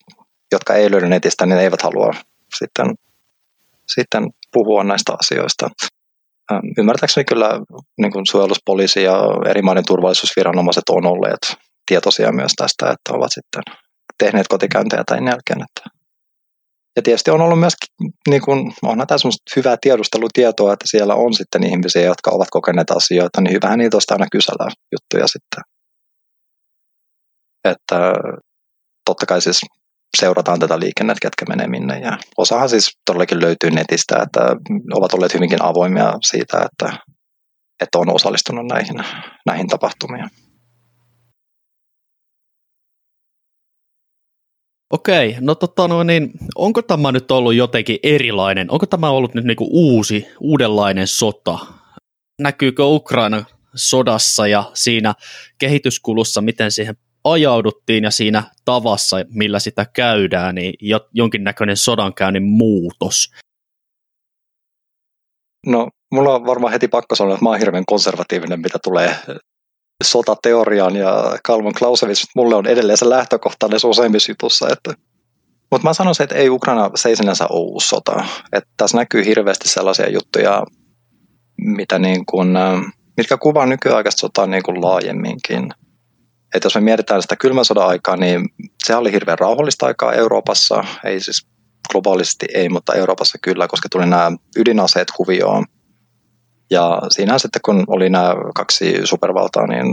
jotka ei löydy netistä, niin eivät halua sitten, sitten puhua näistä asioista. Ähm, ymmärtääkseni kyllä niin kuin suojeluspoliisi ja eri maiden turvallisuusviranomaiset on olleet tietoisia myös tästä, että ovat sitten tehneet kotikäyntejä tämän jälkeen. Että. Ja tietysti on ollut myös, niin kuin, onhan tämä hyvää tiedustelutietoa, että siellä on sitten ihmisiä, jotka ovat kokeneet asioita, niin hyvähän niitä aina kysellä juttuja sitten. Että totta kai siis seurataan tätä liikennettä, ketkä menee minne. Ja osahan siis todellakin löytyy netistä, että ovat olleet hyvinkin avoimia siitä, että, että on osallistunut näihin, näihin tapahtumiin. Okei, no tota no niin, onko tämä nyt ollut jotenkin erilainen? Onko tämä ollut nyt niinku uusi, uudenlainen sota? Näkyykö Ukraina sodassa ja siinä kehityskulussa, miten siihen ajauduttiin ja siinä tavassa, millä sitä käydään, niin jo, jonkinnäköinen sodankäynnin muutos? No, mulla on varmaan heti pakko sanoa, että mä oon hirveän konservatiivinen, mitä tulee sotateoriaan ja Kalman Clausewitz, mulle on edelleen se lähtökohtainen useimmissa jutussa, että mutta mä sanoisin, että ei Ukraina se ei sinänsä ole uusi sota. Että tässä näkyy hirveästi sellaisia juttuja, mitä niin kuin, mitkä kuvaa nykyaikaista sotaa niin kuin laajemminkin että jos me mietitään sitä kylmän sodan aikaa, niin se oli hirveän rauhallista aikaa Euroopassa, ei siis globaalisesti ei, mutta Euroopassa kyllä, koska tuli nämä ydinaseet kuvioon. Ja siinä sitten kun oli nämä kaksi supervaltaa, niin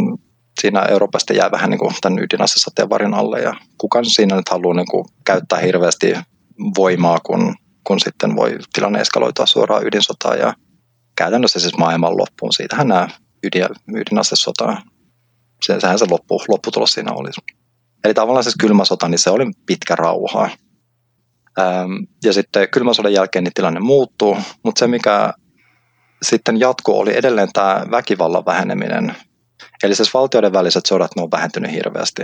siinä Euroopasta jää vähän niin kuin tämän ydinasesateen varjon alle ja kukaan siinä nyt haluaa niin kuin käyttää hirveästi voimaa, kun, kun sitten voi tilanne eskaloitua suoraan ydinsotaan ja käytännössä siis maailman loppuun. Siitähän nämä ydin, ydinasesota, se, sehän se loppu, lopputulos siinä olisi. Eli tavallaan siis kylmä sota, niin se oli pitkä rauha. Ja sitten kylmän sodan jälkeen niin tilanne muuttuu, mutta se mikä sitten jatko oli edelleen tämä väkivallan väheneminen. Eli siis valtioiden väliset sodat ne on vähentynyt hirveästi.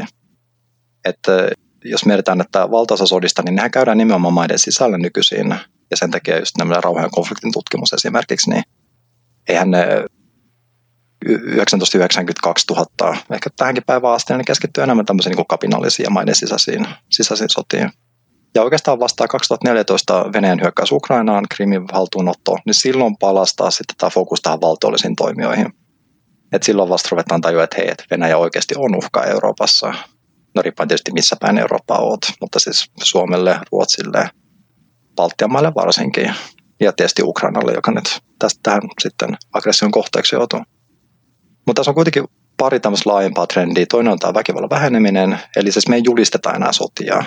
Että jos mietitään, että valtaosa sodista, niin nehän käydään nimenomaan maiden sisällä nykyisin. Ja sen takia just nämä rauhan ja konfliktin tutkimus esimerkiksi, niin eihän ne 1992 ehkä tähänkin päivään asti, niin keskittyy enemmän tämmöisiin niin kapinallisiin ja maiden sisäisiin, sisäisiin sotiin. Ja oikeastaan vasta 2014 Venäjän hyökkäys Ukrainaan, Krimin haltuunotto, niin silloin palastaa sitten tämä fokus tähän valtiollisiin toimijoihin. Et silloin vasta ruvetaan tajua, että hei, että Venäjä oikeasti on uhka Euroopassa. No riippuen tietysti missä päin Eurooppaa oot, mutta siis Suomelle, Ruotsille, Baltian maille varsinkin. Ja tietysti Ukrainalle, joka nyt tästä tähän sitten aggression kohteeksi joutuu. Mutta tässä on kuitenkin pari tämmöistä laajempaa trendiä. Toinen on tämä väkivallan väheneminen, eli siis me ei julisteta enää sotia.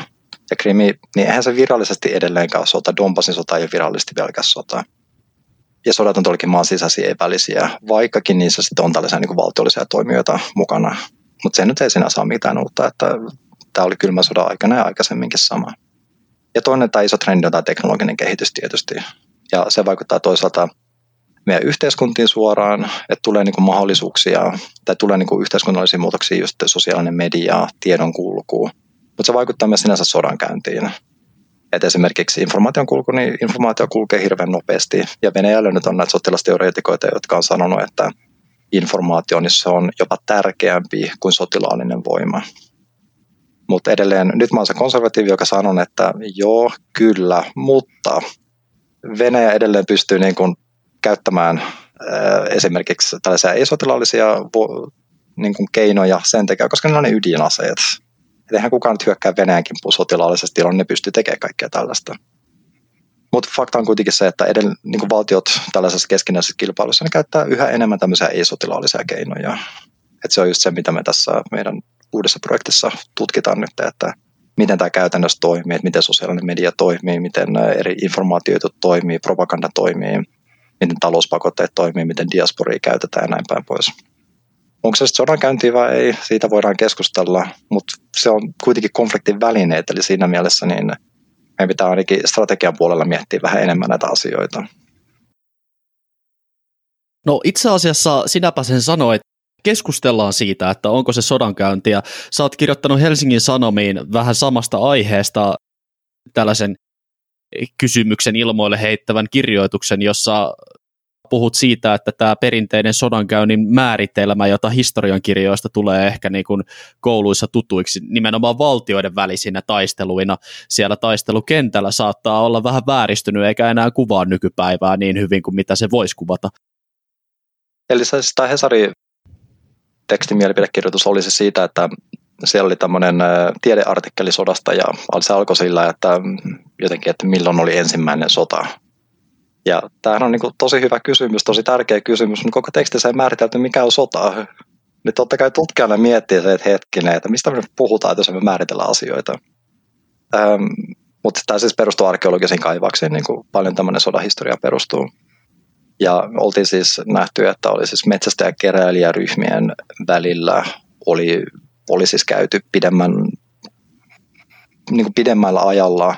Ja Krimi, niin eihän se virallisesti edelleenkaan sota. Donbassin sota ei ole virallisesti velkäs sota. Ja sodat on todellakin maan sisäisiä, ei välisiä, vaikkakin niissä sitten on tällaisia niin valtiollisia toimijoita mukana. Mutta se nyt ei sinä saa mitään uutta, että tämä oli kylmä sodan aikana ja aikaisemminkin sama. Ja toinen tämä iso trendi on tämä teknologinen kehitys tietysti. Ja se vaikuttaa toisaalta meidän yhteiskuntiin suoraan, että tulee niin kuin mahdollisuuksia tai tulee niin kuin yhteiskunnallisia muutoksia, just sosiaalinen media, tiedon kulku, mutta se vaikuttaa myös sinänsä sodankäyntiin. Et esimerkiksi informaation kulku, niin informaatio kulkee hirveän nopeasti. Ja Venäjällä nyt on näitä sotilasteoreetikoita, jotka on sanonut, että informaatio niin se on jopa tärkeämpi kuin sotilaallinen voima. Mutta edelleen, nyt mä oon se konservatiivi, joka sanon, että joo, kyllä, mutta Venäjä edelleen pystyy niin kuin käyttämään esimerkiksi tällaisia ei-sotilaallisia niin kuin keinoja sen takia, koska ne on ne ydinaseet. Et eihän kukaan nyt hyökkää Venäjän kimppuun sotilaallisesti, jolloin ne pystyy tekemään kaikkea tällaista. Mutta fakta on kuitenkin se, että edell, niin kuin valtiot tällaisessa keskinäisessä kilpailussa ne käyttää yhä enemmän tämmöisiä ei-sotilaallisia keinoja. Et se on just se, mitä me tässä meidän uudessa projektissa tutkitaan nyt, että miten tämä käytännössä toimii, että miten sosiaalinen media toimii, miten eri informaatioita toimii, propaganda toimii, miten talouspakotteet toimii, miten diasporia käytetään ja näin päin pois. Onko se sitten sodankäyntiä vai ei, siitä voidaan keskustella, mutta se on kuitenkin konfliktin välineet, eli siinä mielessä niin meidän pitää ainakin strategian puolella miettiä vähän enemmän näitä asioita. No itse asiassa sinäpä sen sanoit, keskustellaan siitä, että onko se sodankäynti, ja sä oot kirjoittanut Helsingin Sanomiin vähän samasta aiheesta tällaisen kysymyksen ilmoille heittävän kirjoituksen, jossa puhut siitä, että tämä perinteinen sodankäynnin määritelmä, jota historiankirjoista tulee ehkä niin kuin kouluissa tutuiksi, nimenomaan valtioiden välisinä taisteluina siellä taistelukentällä saattaa olla vähän vääristynyt eikä enää kuvaa nykypäivää niin hyvin kuin mitä se voisi kuvata. Eli siis tämä Hesari tekstimielipidekirjoitus olisi siitä, että siellä oli tämmöinen tiedeartikkeli sodasta ja se alkoi sillä, että jotenkin, että milloin oli ensimmäinen sota. Ja tämähän on niin kuin tosi hyvä kysymys, tosi tärkeä kysymys, mutta koko tekstissä ei määritelty, mikä on sota. Niin totta kai tutkijana miettii se, että hetkinen, että mistä me puhutaan, jos me määritellään asioita. Ähm, mutta tämä siis perustuu arkeologisiin kaivauksiin, niin kuin paljon tämmöinen sodahistoria perustuu. Ja oltiin siis nähty, että oli siis metsästä- ja keräilijäryhmien välillä oli, oli siis käyty pidemmän, niin kuin pidemmällä ajalla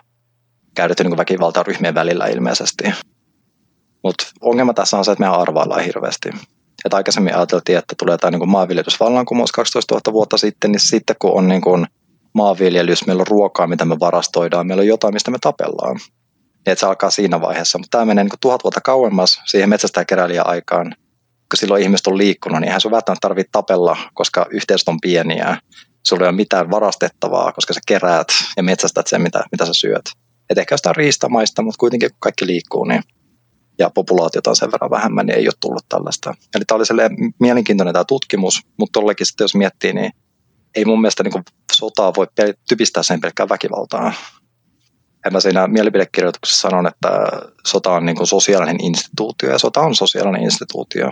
käytetty niin väkivaltaa ryhmien välillä ilmeisesti. Mutta ongelma tässä on se, että me arvaillaan hirveästi. Et aikaisemmin ajateltiin, että tulee tämä niin maanviljelysvallankumous 12 000 vuotta sitten, niin sitten kun on niin kuin maanviljelys, meillä on ruokaa, mitä me varastoidaan, meillä on jotain, mistä me tapellaan. Niin että se alkaa siinä vaiheessa. Mutta tämä menee niin tuhat vuotta kauemmas siihen metsästä keräilijä aikaan. Kun silloin ihmiset on liikkunut, niin eihän sun välttämättä tarvitse tapella, koska yhteisöt on pieniä. Sulla ei ole mitään varastettavaa, koska sä keräät ja metsästät sen, mitä, mitä sä syöt. Et ehkä jostain riistamaista, mutta kuitenkin kun kaikki liikkuu, niin ja populaatiota on sen verran vähemmän, niin ei ole tullut tällaista. Eli tämä oli mielenkiintoinen tämä tutkimus, mutta tollekin sitten jos miettii, niin ei mun mielestä niin sotaa voi typistää sen pelkkään väkivaltaa. Ja mä siinä mielipidekirjoituksessa sanon, että sota on niin kuin sosiaalinen instituutio ja sota on sosiaalinen instituutio.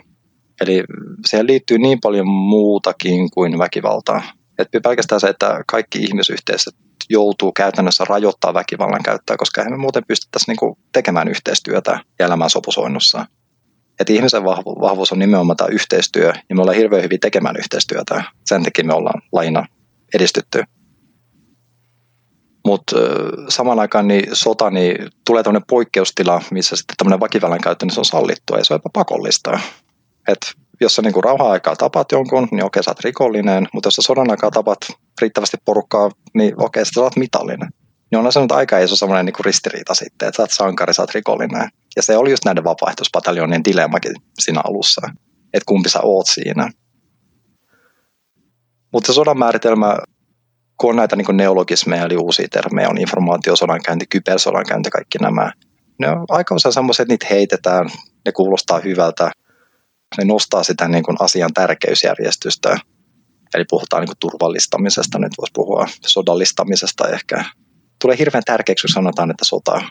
Eli siihen liittyy niin paljon muutakin kuin väkivaltaa. Että pelkästään se, että kaikki ihmisyhteisöt joutuu käytännössä rajoittaa väkivallan käyttöä, koska emme muuten pystyttäisi niin tekemään yhteistyötä ja elämään sopusoinnussa. Että ihmisen vahvu, vahvuus on nimenomaan tämä yhteistyö, ja me ollaan hirveän hyvin tekemään yhteistyötä. Sen takia me ollaan lajina edistytty. Mutta samaan aikaan niin sota, niin tulee tämmöinen poikkeustila, missä sitten tämmöinen väkivallan käyttö niin se on sallittua ja se on jopa pakollista. Et jos sä niinku rauha-aikaa tapat jonkun, niin okei, sä oot rikollinen, mutta jos sä sodan aikaa tapat riittävästi porukkaa, niin okei, sä oot mitallinen. Niin on se nyt aika iso semmoinen niinku ristiriita sitten, että sä oot sankari, sä oot rikollinen. Ja se oli just näiden vapaaehtoispataljonien dilemmakin siinä alussa, että kumpi sä oot siinä. Mutta se sodan määritelmä, kun on näitä niin neologismeja, eli uusia termejä, on informaatiosodankäynti, kybersodankäynti, kaikki nämä. Ne on aika usein semmoiset, että niitä heitetään, ne kuulostaa hyvältä, ne nostaa sitä niin kuin asian tärkeysjärjestystä. Eli puhutaan niin kuin turvallistamisesta, nyt voisi puhua sodallistamisesta ehkä. Tulee hirveän tärkeäksi, kun sanotaan, että sota.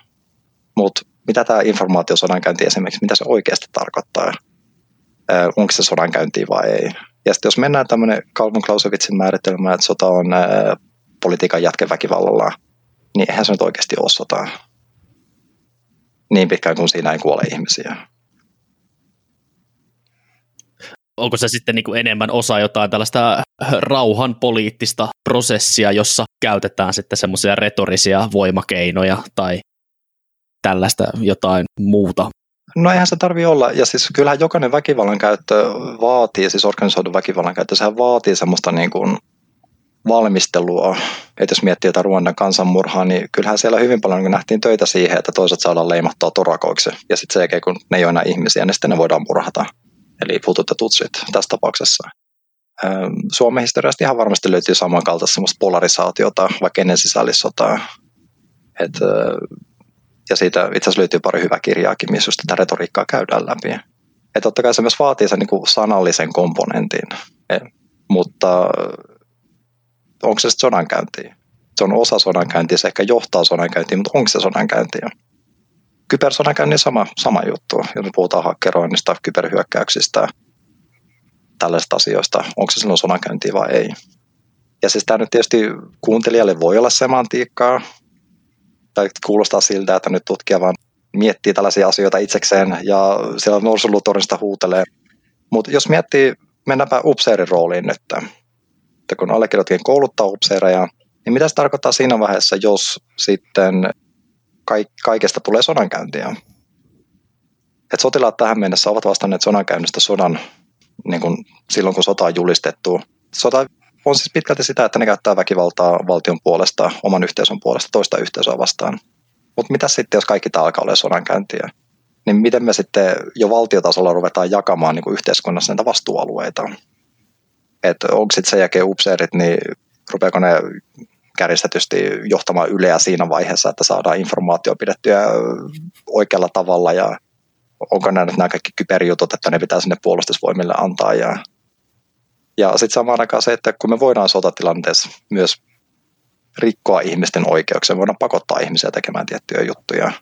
Mutta mitä tämä informaatiosodankäynti esimerkiksi, mitä se oikeasti tarkoittaa? Onko se sodankäynti vai ei? Ja sitten jos mennään tämmöinen Kalvin Clausewitzin määritelmä, että sota on äh, politiikan jatkeväkivallalla, niin eihän se nyt oikeasti ole sotaa. Niin pitkään kuin siinä ei kuole ihmisiä onko se sitten niin kuin enemmän osa jotain tällaista rauhan poliittista prosessia, jossa käytetään sitten semmoisia retorisia voimakeinoja tai tällaista jotain muuta? No eihän se tarvi olla. Ja siis kyllähän jokainen väkivallan käyttö vaatii, siis organisoidun väkivallan käyttö, sehän vaatii semmoista niin kuin valmistelua. Että jos miettii jotain Ruandan kansanmurhaa, niin kyllähän siellä hyvin paljon niin nähtiin töitä siihen, että toiset saadaan leimattua torakoiksi. Ja sitten se kun ne ei ole enää ihmisiä, niin sitten ne voidaan murhata eli putut ja tutsit tässä tapauksessa. Suomen historiasta ihan varmasti löytyy samankaltaista semmoista polarisaatiota, vaikka ennen sisällissotaa. Et, ja siitä itse asiassa löytyy pari hyvää kirjaakin, missä just tätä retoriikkaa käydään läpi. Et totta kai se myös vaatii sen niin kuin sanallisen komponentin, e, mutta onko se sodankäyntiä? Se on osa sodankäyntiä, se ehkä johtaa sodankäyntiin, mutta onko se sodankäyntiä? Kybersodankäynnin sama, sama juttu. Jos puhutaan hakkeroinnista, kyberhyökkäyksistä, tällaisista asioista, onko se silloin sodankäyntiä vai ei. Ja siis tämä nyt tietysti kuuntelijalle voi olla semantiikkaa, tai kuulostaa siltä, että nyt tutkija vaan miettii tällaisia asioita itsekseen ja siellä norsulutorista huutelee. Mutta jos miettii, mennäänpä upseerin rooliin nyt, että kun allekirjoitin kouluttaa upseereja, niin mitä se tarkoittaa siinä vaiheessa, jos sitten kaikesta tulee sodankäyntiä. Et sotilaat tähän mennessä ovat vastanneet sodankäynnistä sodan niin kun silloin, kun sota on julistettu. Sota on siis pitkälti sitä, että ne käyttää väkivaltaa valtion puolesta, oman yhteisön puolesta, toista yhteisöä vastaan. Mutta mitä sitten, jos kaikki tämä alkaa olla sodankäyntiä? Niin miten me sitten jo valtiotasolla ruvetaan jakamaan niin yhteiskunnassa näitä vastuualueita? Että onko sitten sen jälkeen upseerit, niin rupeako ne kärjistetysti johtamaan yleä siinä vaiheessa, että saadaan informaatio pidettyä oikealla tavalla ja onko nämä nämä kaikki kyberjutut, että ne pitää sinne puolustusvoimille antaa ja, ja sitten samaan aikaan se, että kun me voidaan sotatilanteessa myös rikkoa ihmisten oikeuksia, me voidaan pakottaa ihmisiä tekemään tiettyjä juttuja.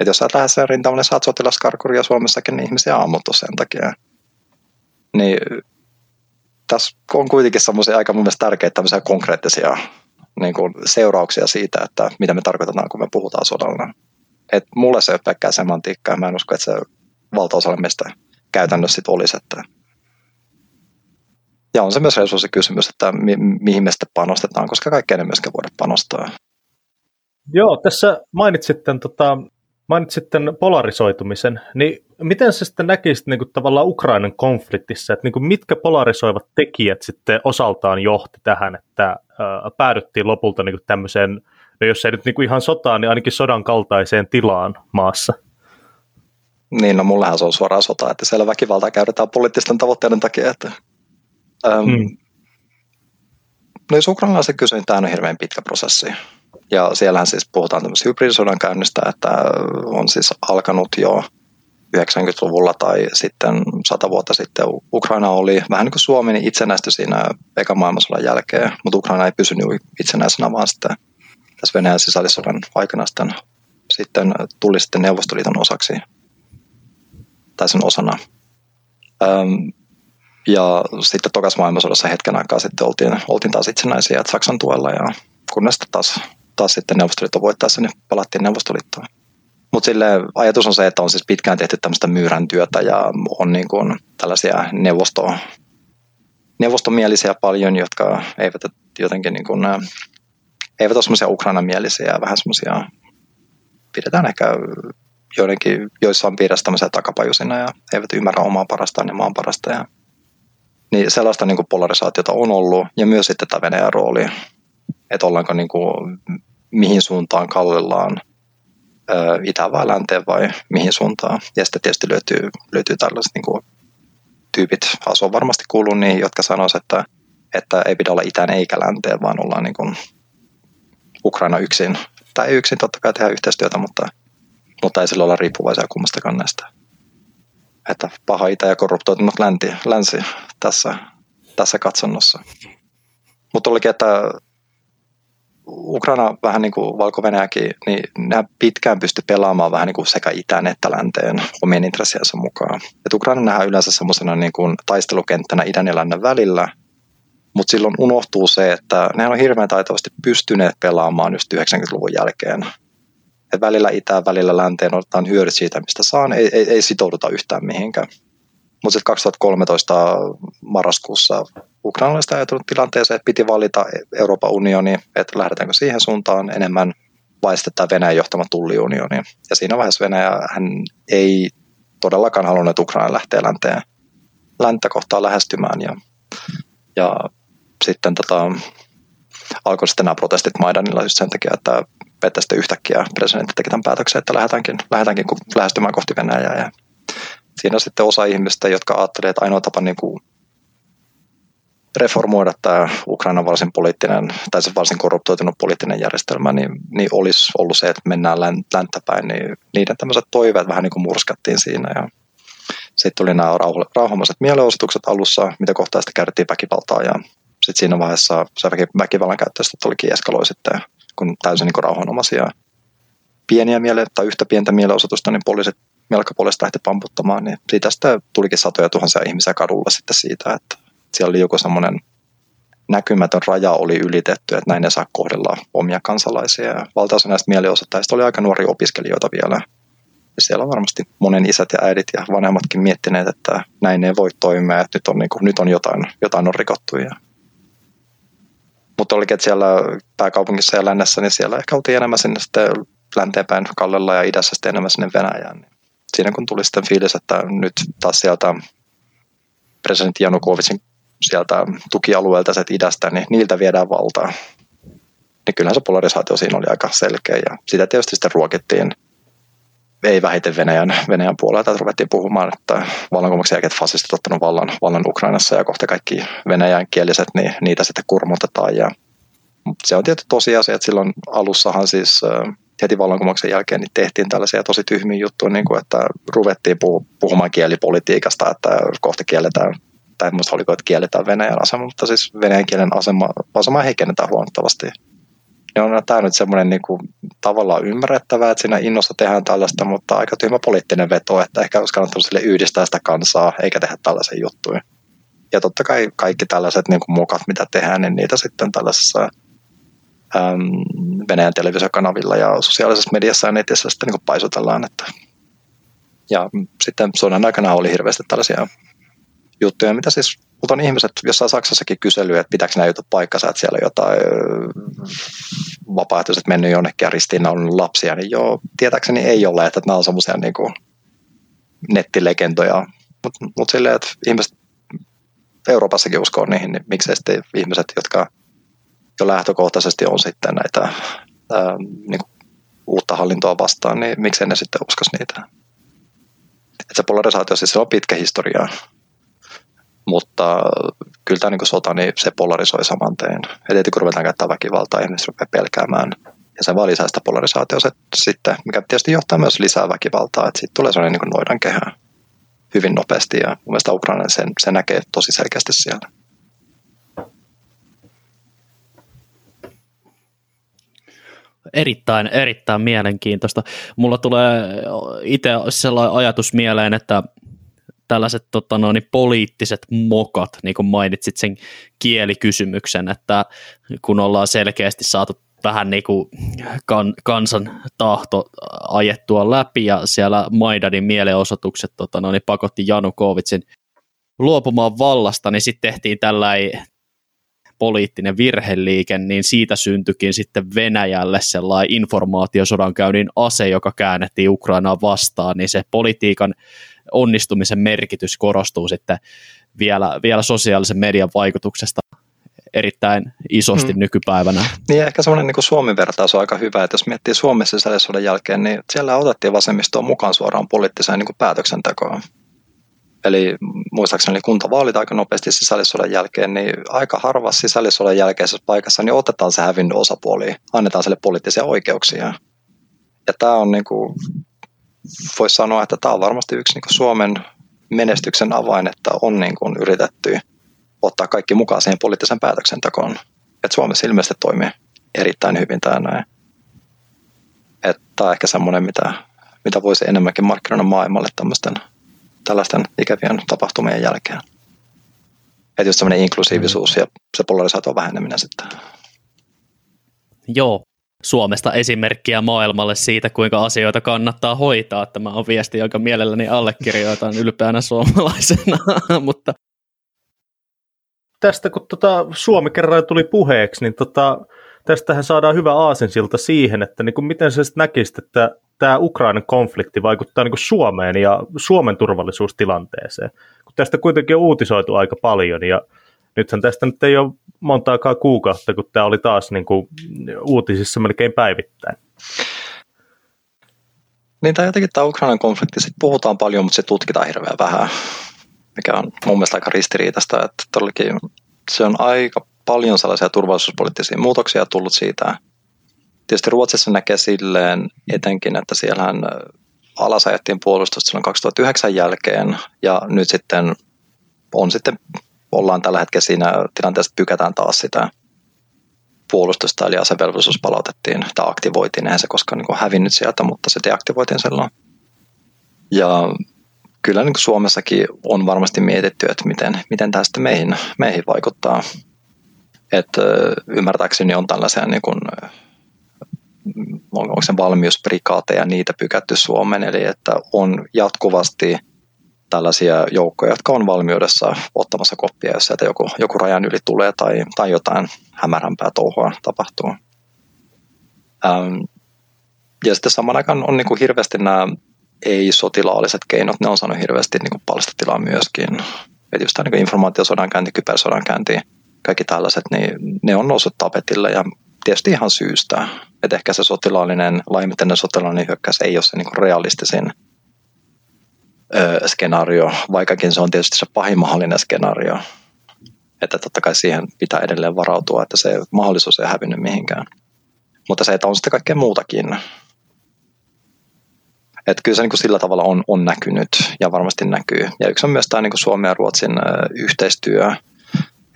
että jos sä et lähde sen rintamalle, saat sotilaskarkuria Suomessakin, niin ihmisiä ammuttu sen takia. Niin tässä on kuitenkin semmoisia aika mun mielestä tärkeitä tämmöisiä konkreettisia niin kuin seurauksia siitä, että mitä me tarkoitetaan, kun me puhutaan sodalla. Et mulle se ei ole pelkkää semantiikkaa, mä en usko, että se valtaosalle meistä käytännössä sit olisi. Että ja on se myös resurssikysymys, että mi- mihin me sitten panostetaan, koska kaikkeen ei myöskään voida panostaa. Joo, tässä mainitsit tämän, tota, mainitsit tämän polarisoitumisen, niin miten se sitten näkisit niin kuin tavallaan Ukrainan konfliktissa, että niin kuin mitkä polarisoivat tekijät sitten osaltaan johti tähän, että ää, päädyttiin lopulta niin kuin tämmöiseen, no jos ei nyt niin kuin ihan sotaan, niin ainakin sodan kaltaiseen tilaan maassa? Niin, no mullehan se on suoraan sota, että siellä väkivaltaa käytetään poliittisten tavoitteiden takia, että äm, hmm. No jos ukrainalaisen kysyin, niin tämä on hirveän pitkä prosessi. Ja siellähän siis puhutaan tämmöisestä hybridisodan käynnistä, että on siis alkanut jo 90-luvulla tai sitten 100 vuotta sitten Ukraina oli vähän niin kuin Suomi niin itsenäistyi siinä eka maailmansodan jälkeen, mutta Ukraina ei pysynyt itsenäisenä, vaan sitten tässä Venäjän sisällissodan aikana sitten, sitten tuli sitten Neuvostoliiton osaksi tai sen osana. Öm, ja sitten tokas maailmansodassa hetken aikaa sitten oltiin, oltiin taas itsenäisiä Saksan tuella ja kunnes taas, taas sitten Neuvostoliitto voittaessa, niin palattiin Neuvostoliittoon. Mutta sille ajatus on se, että on siis pitkään tehty tämmöistä myyrän työtä ja on niin kuin tällaisia neuvosto, neuvostomielisiä paljon, jotka eivät jotenkin niin kuin, eivät ole semmoisia ukrainamielisiä vähän semmoisia, pidetään ehkä joidenkin, on piirissä tämmöisiä takapajusina ja eivät ymmärrä omaa parastaan ja maan parasta. Ja, niin sellaista niin kuin polarisaatiota on ollut ja myös sitten tämä Venäjän rooli, että ollaanko niin kuin, mihin suuntaan kallellaan – itä vai länteen vai mihin suuntaan. Ja sitten tietysti löytyy, löytyy tällaiset niin kuin, tyypit, Asu on varmasti kuullut niihin, jotka sanoisivat, että, että ei pidä olla itään eikä länteen, vaan ollaan niin kuin Ukraina yksin. Tai ei yksin, totta kai tehdä yhteistyötä, mutta, mutta ei sillä olla riippuvaisia kummastakaan näistä. Että paha itä ja korruptoitunut länti, länsi tässä, tässä katsonnossa. Mutta olikin, että Ukraina vähän niin kuin valko niin nämä pitkään pysty pelaamaan vähän niin kuin sekä itään että länteen omien intressiensä mukaan. Et Ukraina nähdään yleensä semmoisena niin kuin taistelukenttänä idän ja lännen välillä, mutta silloin unohtuu se, että ne on hirveän taitavasti pystyneet pelaamaan just 90-luvun jälkeen. Et välillä itään, välillä länteen otetaan hyödyt siitä, mistä saan, ei, ei, ei sitouduta yhtään mihinkään. Mutta sitten 2013 marraskuussa ukrainalaiset ajatellut tilanteeseen, että piti valita Euroopan unioni, että lähdetäänkö siihen suuntaan enemmän vai sitten tämä Venäjän johtama tulliunioni. Ja siinä vaiheessa Venäjä hän ei todellakaan halunnut, että Ukraina lähtee länteen, länttä kohtaan lähestymään. Ja, ja sitten tota, alkoi sitten nämä protestit Maidanilla just sen takia, että että sitten yhtäkkiä presidentti teki tämän päätöksen, että lähdetäänkin, lähdetäänkin lähestymään kohti Venäjää. Ja siinä sitten osa ihmistä, jotka ajattelivat, että ainoa tapa niin kuin reformoida tämä Ukrainan varsin poliittinen, tai se varsin korruptoitunut poliittinen järjestelmä, niin, niin olisi ollut se, että mennään länttä päin, niin niiden tämmöiset toiveet vähän niin kuin murskattiin siinä. Ja sitten tuli nämä rauhamaiset mielenosoitukset alussa, mitä kohtaa sitten käytettiin väkivaltaa, ja sitten siinä vaiheessa se väkivallan käyttöstä tulikin eskaloi sitten, kun täysin niin kuin rauhanomaisia pieniä miele- tai yhtä pientä mielenosoitusta, niin poliisit melkopuolesta lähti pamputtamaan, niin siitä sitten tulikin satoja tuhansia ihmisiä kadulla sitten siitä, että siellä oli joku semmoinen näkymätön raja oli ylitetty, että näin ei saa kohdella omia kansalaisia. Ja valtaosa näistä mielenosoittajista oli aika nuoria opiskelijoita vielä. Ja siellä on varmasti monen isät ja äidit ja vanhemmatkin miettineet, että näin ei voi toimia, että nyt on, niin kuin, nyt on jotain, jotain on rikottu. Ja... Mutta olikin, että siellä pääkaupungissa ja lännessä, niin siellä ehkä oltiin enemmän sinne sitten länteenpäin Kallella ja idässä sitten enemmän sinne Venäjään. Niin siinä kun tuli sitten fiilis, että nyt taas sieltä presidentti Janukovicin sieltä tukialueelta sieltä idästä, niin niiltä viedään valtaa. Niin kyllähän se polarisaatio siinä oli aika selkeä ja sitä tietysti sitten ruokittiin ei vähiten Venäjän, Venäjän puolelta, että ruvettiin puhumaan, että vallankumouksen jälkeen fasistit ottanut vallan, vallan Ukrainassa ja kohta kaikki venäjän kieliset, niin niitä sitten kurmutetaan. Ja, se on tietysti tosiasia, että silloin alussahan siis heti vallankumouksen jälkeen niin tehtiin tällaisia tosi tyhmiä juttuja, niin kuin, että ruvettiin puhumaan kielipolitiikasta, että kohta kielletään tai en muista oliko, että kielletään Venäjän asema, mutta siis venäjän kielen asema, asema heikennetään huomattavasti. Ja on tämä nyt semmoinen niin kuin, tavallaan ymmärrettävää, että siinä innossa tehdään tällaista, mutta aika tyhmä poliittinen veto, että ehkä olisi kannattanut sille yhdistää sitä kansaa, eikä tehdä tällaisia juttuja. Ja totta kai kaikki tällaiset niin kuin mukat, mitä tehdään, niin niitä sitten tällaisessa äm, Venäjän televisiokanavilla ja sosiaalisessa mediassa ja netissä sitten niin paisutellaan. Että. Ja sitten sodan aikana oli hirveästi tällaisia juttuja, mitä siis mutta on ihmiset jossain Saksassakin kysely, että pitääkö nämä jutut paikkansa, että siellä jotain vapaaehtoiset mennyt jonnekin ja ristiinnaulunut lapsia, niin joo, tietääkseni ei ole, että nämä on semmoisia niin kuin nettilegendoja, mutta mut silleen, että ihmiset Euroopassakin uskoo niihin, niin miksei sitten ihmiset, jotka jo lähtökohtaisesti on sitten näitä ää, niin kuin uutta hallintoa vastaan, niin miksei ne sitten uskoisi niitä. Et se polarisaatio siis se on pitkä historia mutta kyllä tämä niin sota, niin se polarisoi saman teen. Eli kun ruvetaan käyttämään väkivaltaa, ihmiset rupeaa pelkäämään. Ja se vaan lisää sitä polarisaatiota sitten, mikä tietysti johtaa myös lisää väkivaltaa. Että siitä tulee sellainen niin noidan kehä hyvin nopeasti. Ja mun mielestä Ukraina sen, se näkee tosi selkeästi siellä. Erittäin, erittäin mielenkiintoista. Mulla tulee itse sellainen ajatus mieleen, että tällaiset tota, no, niin poliittiset mokat, niin kuin mainitsit sen kielikysymyksen, että kun ollaan selkeästi saatu vähän niin kuin kan, kansan tahto ajettua läpi ja siellä Maidanin mielenosoitukset tota, no, niin pakotti Janukovitsin luopumaan vallasta, niin sitten tehtiin tällainen poliittinen virheliike, niin siitä syntyikin sitten Venäjälle sellainen informaatiosodankäynnin ase, joka käännettiin Ukrainaa vastaan, niin se politiikan onnistumisen merkitys korostuu sitten vielä, vielä sosiaalisen median vaikutuksesta erittäin isosti hmm. nykypäivänä. Niin ehkä semmoinen niin Suomen vertaus on aika hyvä, että jos miettii Suomen sisällissodan jälkeen, niin siellä otettiin vasemmistoa mukaan suoraan poliittiseen niin päätöksentekoon. Eli muistaakseni kuntavaalit aika nopeasti sisällissodan jälkeen, niin aika harvassa sisällissodan jälkeisessä paikassa niin otetaan se hävinnyt osapuoli, annetaan sille poliittisia oikeuksia. Ja tämä on niin kuin, voisi sanoa, että tämä on varmasti yksi niin Suomen menestyksen avain, että on niin kuin yritetty ottaa kaikki mukaan siihen poliittisen päätöksentekoon. Että Suomessa ilmeisesti toimii erittäin hyvin tämä näin. Että tämä on ehkä semmoinen, mitä, mitä voisi enemmänkin markkinoida maailmalle tämmöisten tällaisten ikävien tapahtumien jälkeen. Että just semmoinen inklusiivisuus ja se polarisaation väheneminen sitten. Joo, Suomesta esimerkkiä maailmalle siitä, kuinka asioita kannattaa hoitaa. Tämä on viesti, jonka mielelläni allekirjoitan ylpeänä suomalaisena, mutta tästä kun tota Suomi kerran tuli puheeksi, niin tota, tästähän saadaan hyvä aasensilta siihen, että niin kuin miten sä näkisit, että tämä Ukrainan konflikti vaikuttaa niin kuin Suomeen ja Suomen turvallisuustilanteeseen. Kun tästä kuitenkin on uutisoitu aika paljon ja nythän tästä nyt ei ole montaakaan kuukautta, kun tämä oli taas niin kuin uutisissa melkein päivittäin. Niin tämä jotenkin tämä Ukrainan konflikti, sit puhutaan paljon, mutta se tutkitaan hirveän vähän, mikä on mun mielestä aika ristiriitaista, että todellakin se on aika paljon sellaisia turvallisuuspoliittisia muutoksia tullut siitä. Tietysti Ruotsissa näkee silleen etenkin, että siellähän alasajettiin puolustusta silloin 2009 jälkeen ja nyt sitten on sitten, ollaan tällä hetkellä siinä tilanteessa, että pykätään taas sitä puolustusta, eli asevelvollisuus palautettiin tai aktivoitiin, eihän se koskaan niin hävinnyt sieltä, mutta se deaktivoitiin silloin. Ja kyllä niin Suomessakin on varmasti mietitty, että miten, miten tämä sitten meihin, meihin vaikuttaa. Että ymmärtääkseni on tällaisia niin kuin, onko se valmiusprikaateja niitä pykätty Suomeen, eli että on jatkuvasti tällaisia joukkoja, jotka on valmiudessa ottamassa koppia, jos sieltä joku, joku rajan yli tulee tai, tai jotain hämärämpää touhua tapahtuu. Ähm, ja sitten saman aikaan on niin kuin hirveästi nämä ei-sotilaalliset keinot, ne on saanut hirveästi niin kuin palstatilaa myöskin. Että just tämä niin informaatiosodankäynti, kybersodankäynti, kaikki tällaiset, niin ne on noussut tapetille ja tietysti ihan syystä. Että ehkä se sotilaallinen, laajemmittainen sotilaallinen hyökkäys ei ole se niin realistisin skenaario, vaikkakin se on tietysti se pahin mahdollinen skenaario. Että totta kai siihen pitää edelleen varautua, että se mahdollisuus ei hävinnyt mihinkään. Mutta se, että on sitten kaikkea muutakin. Että kyllä se niin kuin sillä tavalla on, on näkynyt ja varmasti näkyy. Ja yksi on myös tämä niin Suomen ja Ruotsin yhteistyö –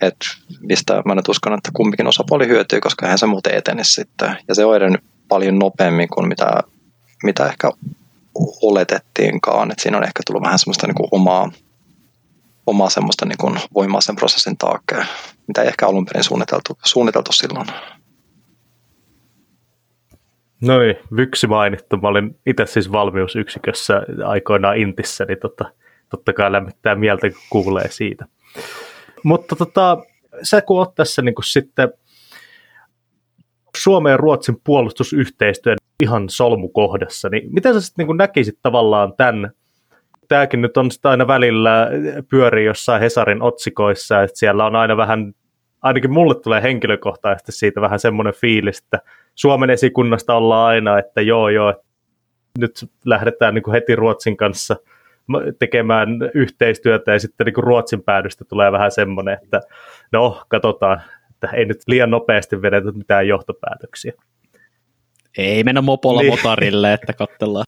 että mistä mä nyt uskon, että kumpikin osapuoli hyötyy, koska eihän se muuten etene sitten. Ja se on edennyt paljon nopeammin kuin mitä, mitä ehkä oletettiinkaan, että siinä on ehkä tullut vähän semmoista niin kuin omaa, omaa semmoista niin kuin voimaa sen prosessin taakse, mitä ei ehkä alun perin suunniteltu, suunniteltu silloin. Noin, Vyksi mainittu. Mä olin itse siis valmiusyksikössä aikoinaan Intissä, niin totta, totta kai lämmittää mieltä, kun kuulee siitä. Mutta tota, sä kun oot tässä niin kuin sitten Suomen ja Ruotsin puolustusyhteistyön ihan solmukohdassa, niin miten sä sitten niin näkisit tavallaan tämän, tämäkin nyt on aina välillä pyörii jossain Hesarin otsikoissa, että siellä on aina vähän, ainakin mulle tulee henkilökohtaisesti siitä vähän semmoinen fiilis, että Suomen esikunnasta ollaan aina, että joo joo, nyt lähdetään niin kuin heti Ruotsin kanssa – tekemään yhteistyötä ja sitten niin kuin Ruotsin päädystä tulee vähän semmoinen, että no katsotaan, että ei nyt liian nopeasti vedetä mitään johtopäätöksiä. Ei mennä mopolla niin. motarille, että katsellaan.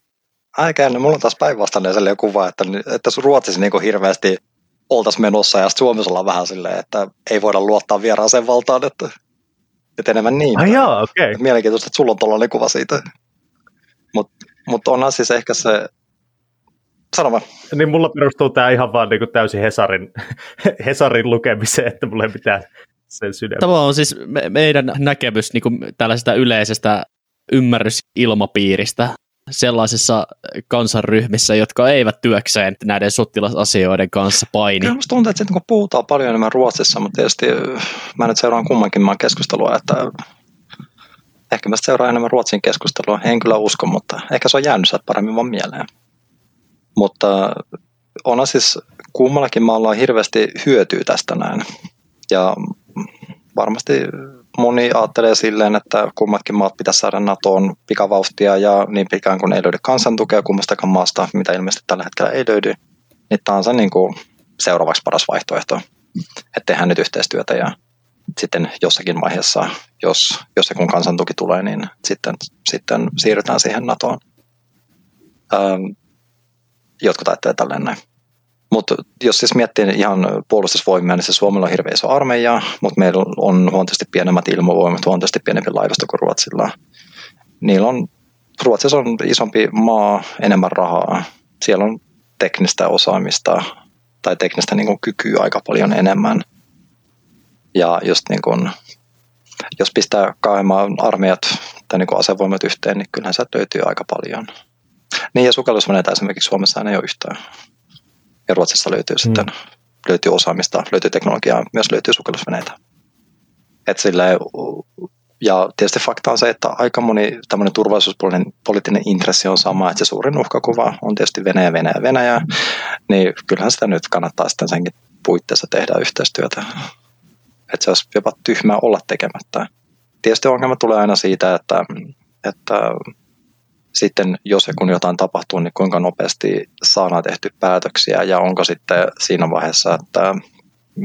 Aika no, mulla on taas päinvastainen sellainen kuva, että, että Ruotsissa niin kuin hirveästi oltaisiin menossa ja Suomessa ollaan vähän silleen, että ei voida luottaa vieraaseen valtaan, että että enemmän niin. Ai jaa, okei. Okay. Mielenkiintoista, että sulla on tuollainen kuva siitä. Mutta mut onhan siis ehkä se, sano vaan. Niin mulla perustuu tämä ihan vaan niin täysin Hesarin, Hesarin lukemiseen, että mulla ei mitään sen sydämen. Tämä on siis me, meidän näkemys niin kuin tällaisesta yleisestä ymmärrysilmapiiristä sellaisissa kansanryhmissä, jotka eivät työkseen näiden sotilasasioiden kanssa paini. Kyllä musta tuntuu, että kun puhutaan paljon enemmän Ruotsissa, mutta tietysti mä nyt seuraan kummankin maan keskustelua, että ehkä mä seuraan enemmän Ruotsin keskustelua. En kyllä usko, mutta ehkä se on jäänyt sieltä paremmin vaan mieleen. Mutta on siis kummallakin maalla on hirveästi hyötyä tästä näin. Ja varmasti moni ajattelee silleen, että kummatkin maat pitäisi saada NATOon pikavauhtia ja niin pitkään kun ei löydy kansantukea kummastakaan maasta, mitä ilmeisesti tällä hetkellä ei löydy, niin tämä on se niin kuin seuraavaksi paras vaihtoehto, että tehdään nyt yhteistyötä ja sitten jossakin vaiheessa, jos, jos se kun kansantuki tulee, niin sitten, sitten siirrytään siihen NATOon. Ähm, jotkut ajattelee tälleen näin. Mutta jos siis miettii ihan puolustusvoimia, niin se Suomella on hirveä iso armeija, mutta meillä on huomattavasti pienemmät ilmavoimat, huomattavasti pienempi laivasto kuin Ruotsilla. Niillä on, Ruotsissa on isompi maa, enemmän rahaa. Siellä on teknistä osaamista tai teknistä niin kuin, kykyä aika paljon enemmän. Ja just niin kuin, jos pistää kaimaan armeijat tai niin kuin asevoimat yhteen, niin kyllähän sieltä löytyy aika paljon. Niin ja sukellusveneitä esimerkiksi Suomessa ei ole yhtään ja Ruotsissa löytyy mm. sitten löytyy osaamista, löytyy teknologiaa, myös löytyy sukellusveneitä. Et sille, ja tietysti fakta on se, että aika moni tämmöinen turvallisuuspoliittinen intressi on sama, että se suurin uhkakuva on tietysti Venäjä, Venäjä, Venäjä, niin kyllähän sitä nyt kannattaa sitten senkin puitteissa tehdä yhteistyötä. Että se olisi jopa tyhmää olla tekemättä. Tietysti ongelma tulee aina siitä, että, että sitten jos ja kun jotain tapahtuu, niin kuinka nopeasti saadaan tehty päätöksiä ja onko sitten siinä vaiheessa, että,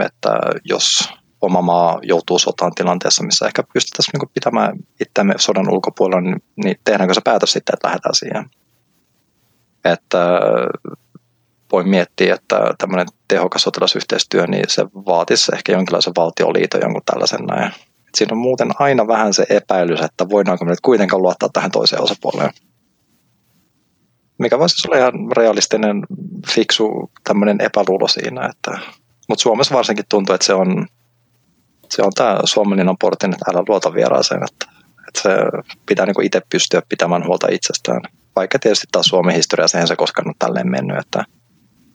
että jos oma maa joutuu sotaan tilanteessa, missä ehkä pystyttäisiin niin pitämään itseämme sodan ulkopuolella, niin, niin tehdäänkö se päätös sitten, että lähdetään siihen. Että voi miettiä, että tämmöinen tehokas sotilasyhteistyö, niin se vaatisi ehkä jonkinlaisen valtioliiton jonkun tällaisen näin. Siinä on muuten aina vähän se epäilys, että voidaanko me nyt kuitenkaan luottaa tähän toiseen osapuoleen mikä voisi olla ihan realistinen, fiksu tämmöinen epäluulo siinä. Että, mutta Suomessa varsinkin tuntuu, että se on, se on tämä suomalainen portin, että älä luota vieraaseen, että, että se pitää niin itse pystyä pitämään huolta itsestään. Vaikka tietysti taas Suomen historia eihän se koskaan ole tälleen mennyt, että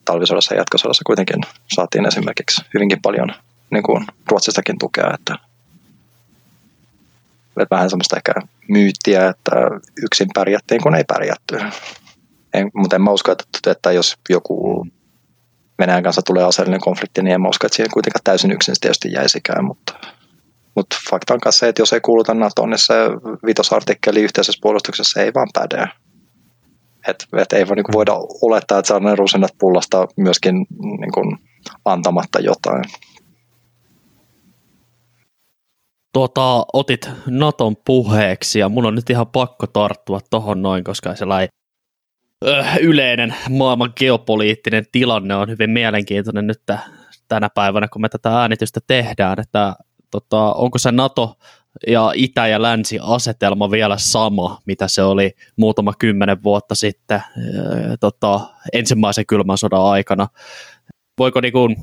talvisodassa ja jatkosodassa kuitenkin saatiin esimerkiksi hyvinkin paljon niin kuin Ruotsistakin tukea, että vähän semmoista ehkä myyttiä, että yksin pärjättiin, kun ei pärjätty. En, mutta en mä usko, että, että jos joku Venäjän kanssa tulee aseellinen konflikti, niin en mä usko, että siihen kuitenkaan täysin yksin tietysti jäisikään, mutta, mutta fakta on se, että jos ei kuuluta NATOon, niin se vitosartikkeli yhteisessä puolustuksessa ei vaan päde. Et, et ei voi niin voida olettaa, että saa ne rusinat pullasta myöskin niin kuin, antamatta jotain. Tuota, otit Naton puheeksi ja mun on nyt ihan pakko tarttua tohon noin, koska sellainen yleinen maailman geopoliittinen tilanne on hyvin mielenkiintoinen nyt tänä päivänä, kun me tätä äänitystä tehdään, että tota, onko se NATO ja itä- ja länsi-asetelma vielä sama, mitä se oli muutama kymmenen vuotta sitten tota, ensimmäisen kylmän sodan aikana. Voiko niin kuin,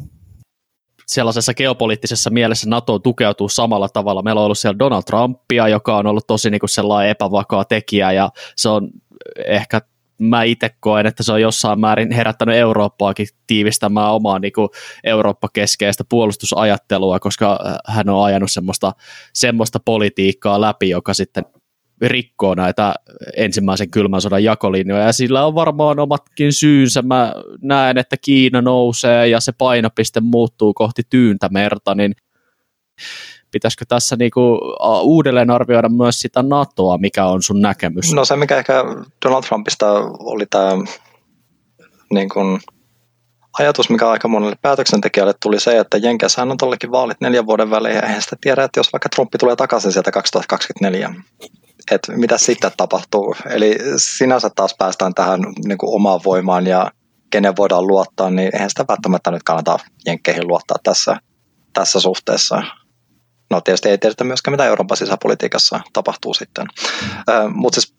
sellaisessa geopoliittisessa mielessä NATO tukeutuu samalla tavalla. Meillä on ollut siellä Donald Trumpia, joka on ollut tosi niin kuin sellainen epävakaa tekijä ja se on ehkä mä itse koen, että se on jossain määrin herättänyt Eurooppaakin tiivistämään omaa niin kuin Eurooppa-keskeistä puolustusajattelua, koska äh, hän on ajanut semmoista, semmoista politiikkaa läpi, joka sitten rikkoo näitä ensimmäisen kylmän sodan jakolinjoja, ja sillä on varmaan omatkin syynsä. Mä näen, että Kiina nousee ja se painopiste muuttuu kohti tyyntä merta, niin pitäisikö tässä niinku uudelleen arvioida myös sitä NATOa, mikä on sun näkemys? No se, mikä ehkä Donald Trumpista oli tämä niin kuin, ajatus, mikä aika monelle päätöksentekijälle tuli se, että Jenkessähän on tollekin vaalit neljän vuoden välein, eihän sitä tiedä, että jos vaikka Trumpi tulee takaisin sieltä 2024, että mitä sitten tapahtuu. Eli sinänsä taas päästään tähän niin kuin omaan voimaan ja kenen voidaan luottaa, niin eihän sitä välttämättä nyt kannata Jenkkeihin luottaa tässä, tässä suhteessa. No tietysti ei tiedetä myöskään, mitä Euroopan sisäpolitiikassa tapahtuu sitten. Mutta siis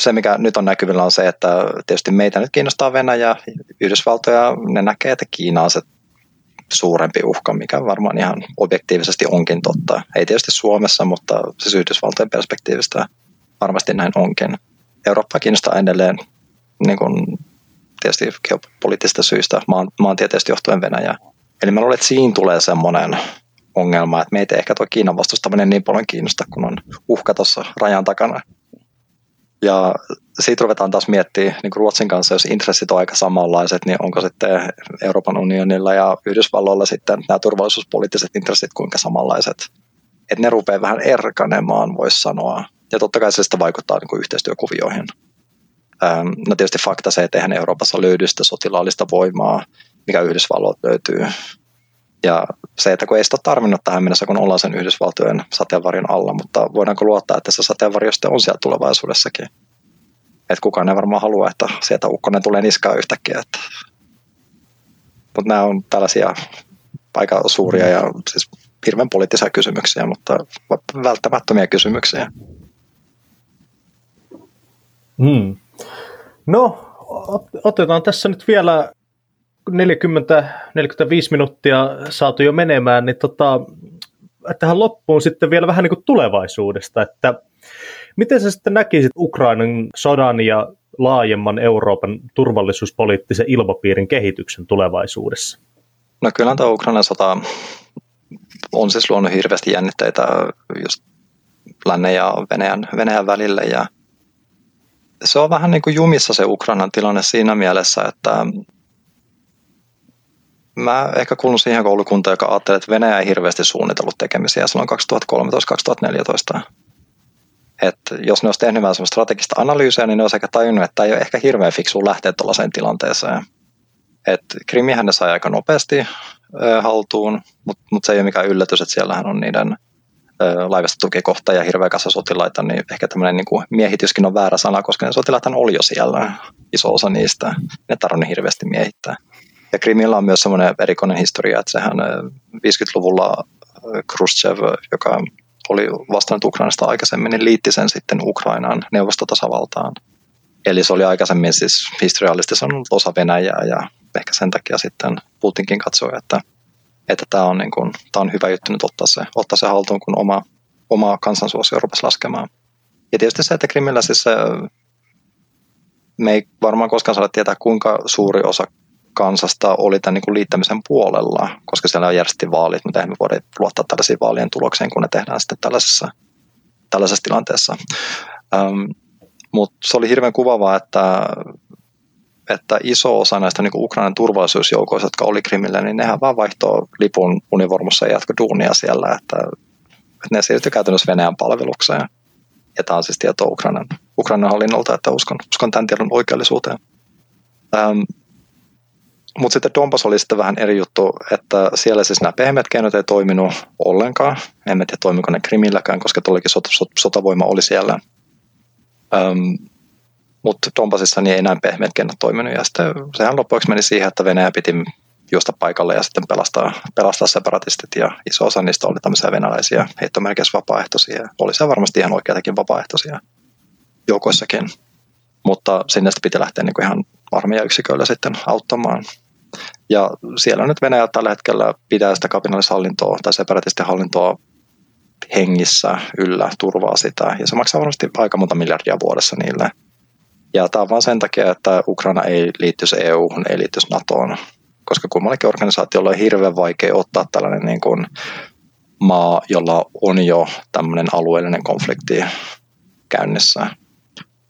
se, mikä nyt on näkyvillä, on se, että tietysti meitä nyt kiinnostaa Venäjä, Yhdysvaltoja, ne näkee, että Kiina on se suurempi uhka, mikä varmaan ihan objektiivisesti onkin totta. Ei tietysti Suomessa, mutta siis Yhdysvaltojen perspektiivistä varmasti näin onkin. Eurooppa kiinnostaa edelleen niin kuin, tietysti geopoliittisista syistä, maan, maantieteestä johtuen Venäjä. Eli mä luulen, että siinä tulee semmoinen ongelma, että meitä ei ehkä tuo Kiinan vastustaminen niin paljon kiinnosta, kun on uhka tuossa rajan takana. Ja siitä ruvetaan taas miettimään niin kuin Ruotsin kanssa, jos intressit on aika samanlaiset, niin onko sitten Euroopan unionilla ja Yhdysvalloilla sitten nämä turvallisuuspoliittiset intressit kuinka samanlaiset. Että ne rupeaa vähän erkanemaan, voisi sanoa. Ja totta kai se sitä vaikuttaa niin kuin yhteistyökuvioihin. No tietysti fakta se, että eihän Euroopassa löydy sitä sotilaallista voimaa, mikä Yhdysvalloilta löytyy. Ja se, että kun ei sitä ole tarvinnut tähän mennessä, kun ollaan sen Yhdysvaltojen sateenvarjon alla, mutta voidaanko luottaa, että se sateenvarjo on siellä tulevaisuudessakin. Että kukaan ei varmaan halua, että sieltä ukkonen tulee niskaan yhtäkkiä. Että... Mutta nämä on tällaisia aika suuria ja siis hirveän poliittisia kysymyksiä, mutta välttämättömiä kysymyksiä. Hmm. No, otetaan tässä nyt vielä 40-45 minuuttia saatu jo menemään, niin tota, tähän loppuun sitten vielä vähän niin kuin tulevaisuudesta, että miten sä sitten näkisit Ukrainan sodan ja laajemman Euroopan turvallisuuspoliittisen ilmapiirin kehityksen tulevaisuudessa? No kyllä tämä Ukrainan sota on siis luonut hirveästi jännitteitä just lännen ja Venäjän, Venäjän välille ja se on vähän niin kuin jumissa se Ukrainan tilanne siinä mielessä, että mä ehkä kuulun siihen koulukuntaan, joka ajattelee, että Venäjä ei hirveästi suunnitellut tekemisiä silloin 2013-2014. että jos ne olisi tehnyt vähän strategista analyysiä, niin ne olisi ehkä tajunnut, että ei ole ehkä hirveän fiksu lähteä tuollaiseen tilanteeseen. Et Krimihän ne sai aika nopeasti haltuun, mutta mut se ei ole mikään yllätys, että siellähän on niiden laivastotukikohta ja hirveä kasa sotilaita, niin ehkä tämmöinen niin miehityskin on väärä sana, koska ne sotilaat oli jo siellä, iso osa niistä. Ne tarvitsi hirveästi miehittää. Ja Krimillä on myös semmoinen erikoinen historia, että sehän 50-luvulla Khrushchev, joka oli vastannut Ukrainasta aikaisemmin, niin liitti sen sitten Ukrainaan neuvostotasavaltaan. Eli se oli aikaisemmin siis historiallisesti sanonut osa Venäjää ja ehkä sen takia sitten Putinkin katsoi, että että tämä on, niin kuin, tämä on hyvä juttu nyt ottaa se, ottaa se haltuun, kun oma, oma kansansuosio rupesi laskemaan. Ja tietysti se, että Krimillä siis se, me ei varmaan koskaan saada tietää, kuinka suuri osa kansasta oli tämän niin kuin liittämisen puolella, koska siellä on järjestetty vaalit, mutta emme voida luottaa tällaisiin vaalien tulokseen, kun ne tehdään sitten tällaisessa, tällaisessa tilanteessa. Um, mutta se oli hirveän kuvaavaa, että että iso osa näistä niin Ukrainan turvallisuusjoukoista, jotka oli Krimillä, niin nehän vaan vaihtoi lipun univormussa ja jatko duunia siellä, että, että ne siirtyi käytännössä Venäjän palvelukseen. Ja tämä on siis tietoa Ukrainan, Ukrainan hallinnolta, että uskon, uskon tämän tiedon oikeellisuuteen. Ähm, mutta sitten Donbass oli sitten vähän eri juttu, että siellä siis nämä pehmeät keinot ei toiminut ollenkaan. En tiedä toimiko ne Krimilläkään, koska tuollekin sot, sot, sotavoima oli siellä. Mutta Donbassissa niin ei näin pehmeät kennat toiminut. Ja sitten sehän loppuksi meni siihen, että Venäjä piti juosta paikalle ja sitten pelastaa, pelastaa separatistit. Ja iso osa niistä oli tämmöisiä venäläisiä heittomerkeissä vapaaehtoisia. Oli se varmasti ihan oikeitakin vapaaehtoisia joukoissakin. Mutta sinne sitten piti lähteä niin kuin ihan armeijayksiköillä sitten auttamaan. Ja siellä nyt Venäjä tällä hetkellä pitää sitä kapinallishallintoa tai separatisten hallintoa hengissä yllä, turvaa sitä. Ja se maksaa varmasti aika monta miljardia vuodessa niille – ja tämä on vain sen takia, että Ukraina ei liittyisi EU, ei liittyisi NATOon, koska kummallakin organisaatiolla on hirveän vaikea ottaa tällainen niin kuin maa, jolla on jo tämmöinen alueellinen konflikti käynnissä.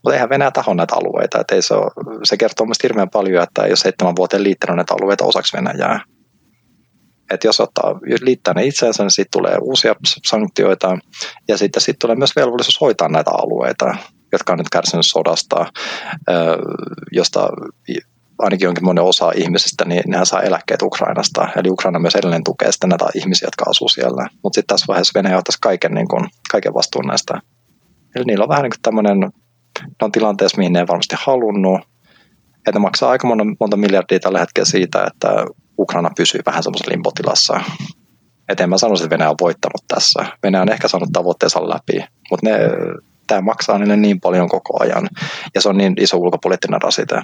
Mutta eihän Venäjä taho näitä alueita. Että ei se, ole, se kertoo mielestäni hirveän paljon, että jos seitsemän vuoteen liittänyt näitä alueita osaksi Venäjää. Että jos ottaa, liittää ne itseensä, niin sitten tulee uusia sanktioita ja sitten sit tulee myös velvollisuus hoitaa näitä alueita jotka on nyt kärsinyt sodasta, josta ainakin jonkin monen osa ihmisistä, niin nehän saa eläkkeet Ukrainasta. Eli Ukraina myös edelleen tukee sitten näitä ihmisiä, jotka asuu siellä. Mutta sitten tässä vaiheessa Venäjä ottaisi kaiken, niin kuin, kaiken vastuun näistä. Eli niillä on vähän niin kuin tämmöinen, ne on tilanteessa, mihin ne ei varmasti halunnut. Että ne maksaa aika monta, monta miljardia tällä hetkellä siitä, että Ukraina pysyy vähän semmoisessa limpotilassa. että en mä sanoisi, että Venäjä on voittanut tässä. Venäjä on ehkä saanut tavoitteensa läpi, mutta ne, tämä maksaa niille niin paljon koko ajan ja se on niin iso ulkopoliittinen rasite.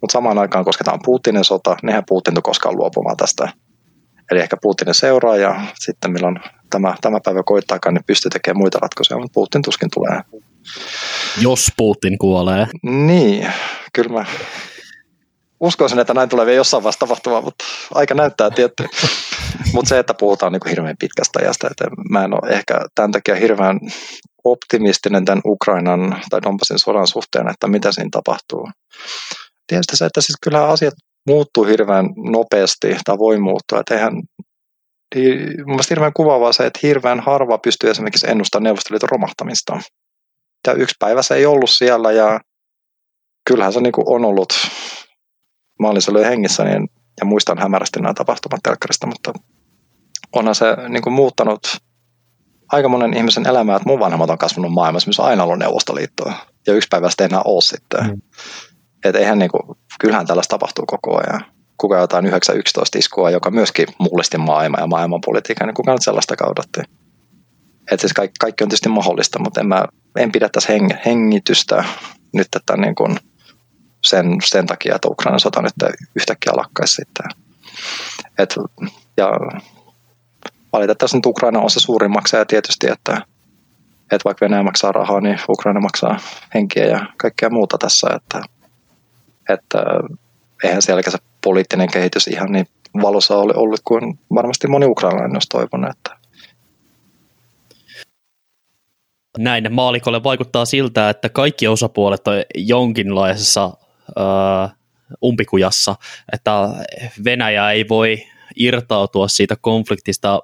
Mutta samaan aikaan, koska tämä on Putinin sota, nehän Putin koskaan luopumaan tästä. Eli ehkä Putinin seuraa ja sitten milloin tämä, tämä päivä koittaakaan, niin pystyy tekemään muita ratkaisuja, mutta Putin tuskin tulee. Jos Putin kuolee. Niin, kyllä mä uskoisin, että näin tulee vielä jossain vaiheessa tapahtumaan, mutta aika näyttää tietty. mutta se, että puhutaan niin kuin hirveän pitkästä ajasta, että mä en ole ehkä tämän takia hirveän optimistinen tämän Ukrainan tai Donbassin sodan suhteen, että mitä siinä tapahtuu. Tietysti se, että siis kyllähän asiat muuttuu hirveän nopeasti tai voi muuttua, että eihän Mielestäni hirveän kuvaavaa se, että hirveän harva pystyy esimerkiksi ennustamaan Neuvostoliiton romahtamista. Ja yksi päivä se ei ollut siellä ja kyllähän se niin kuin on ollut, mä olin silloin hengissä niin, ja muistan hämärästi nämä tapahtumat telkkarista, mutta onhan se niin kuin muuttanut aika monen ihmisen elämää, että mun vanhemmat on kasvanut maailmassa, missä on aina ollut Neuvostoliittoa ja yksi päivä sitten enää ole sitten. Mm. Et eihän niin kuin, kyllähän tällaista tapahtuu koko ajan. Kuka jotain 911 iskua, joka myöskin mullisti maailmaa ja maailmanpolitiikan, niin kuka nyt sellaista kaudatti. Et siis kaikki, kaikki, on tietysti mahdollista, mutta en, mä, en pidä tässä heng, hengitystä nyt että niin kuin sen, sen takia, että Ukrainan sota nyt yhtäkkiä lakkaisi sitten. Et, ja valitettavasti nyt Ukraina on se suurin maksaja tietysti, että, että vaikka Venäjä maksaa rahaa, niin Ukraina maksaa henkiä ja kaikkea muuta tässä, että, että eihän siellä se poliittinen kehitys ihan niin valossa ole ollut kuin varmasti moni ukrainalainen olisi toivonut. Että. Näin maalikolle vaikuttaa siltä, että kaikki osapuolet on jonkinlaisessa uh, umpikujassa, että Venäjä ei voi irtautua siitä konfliktista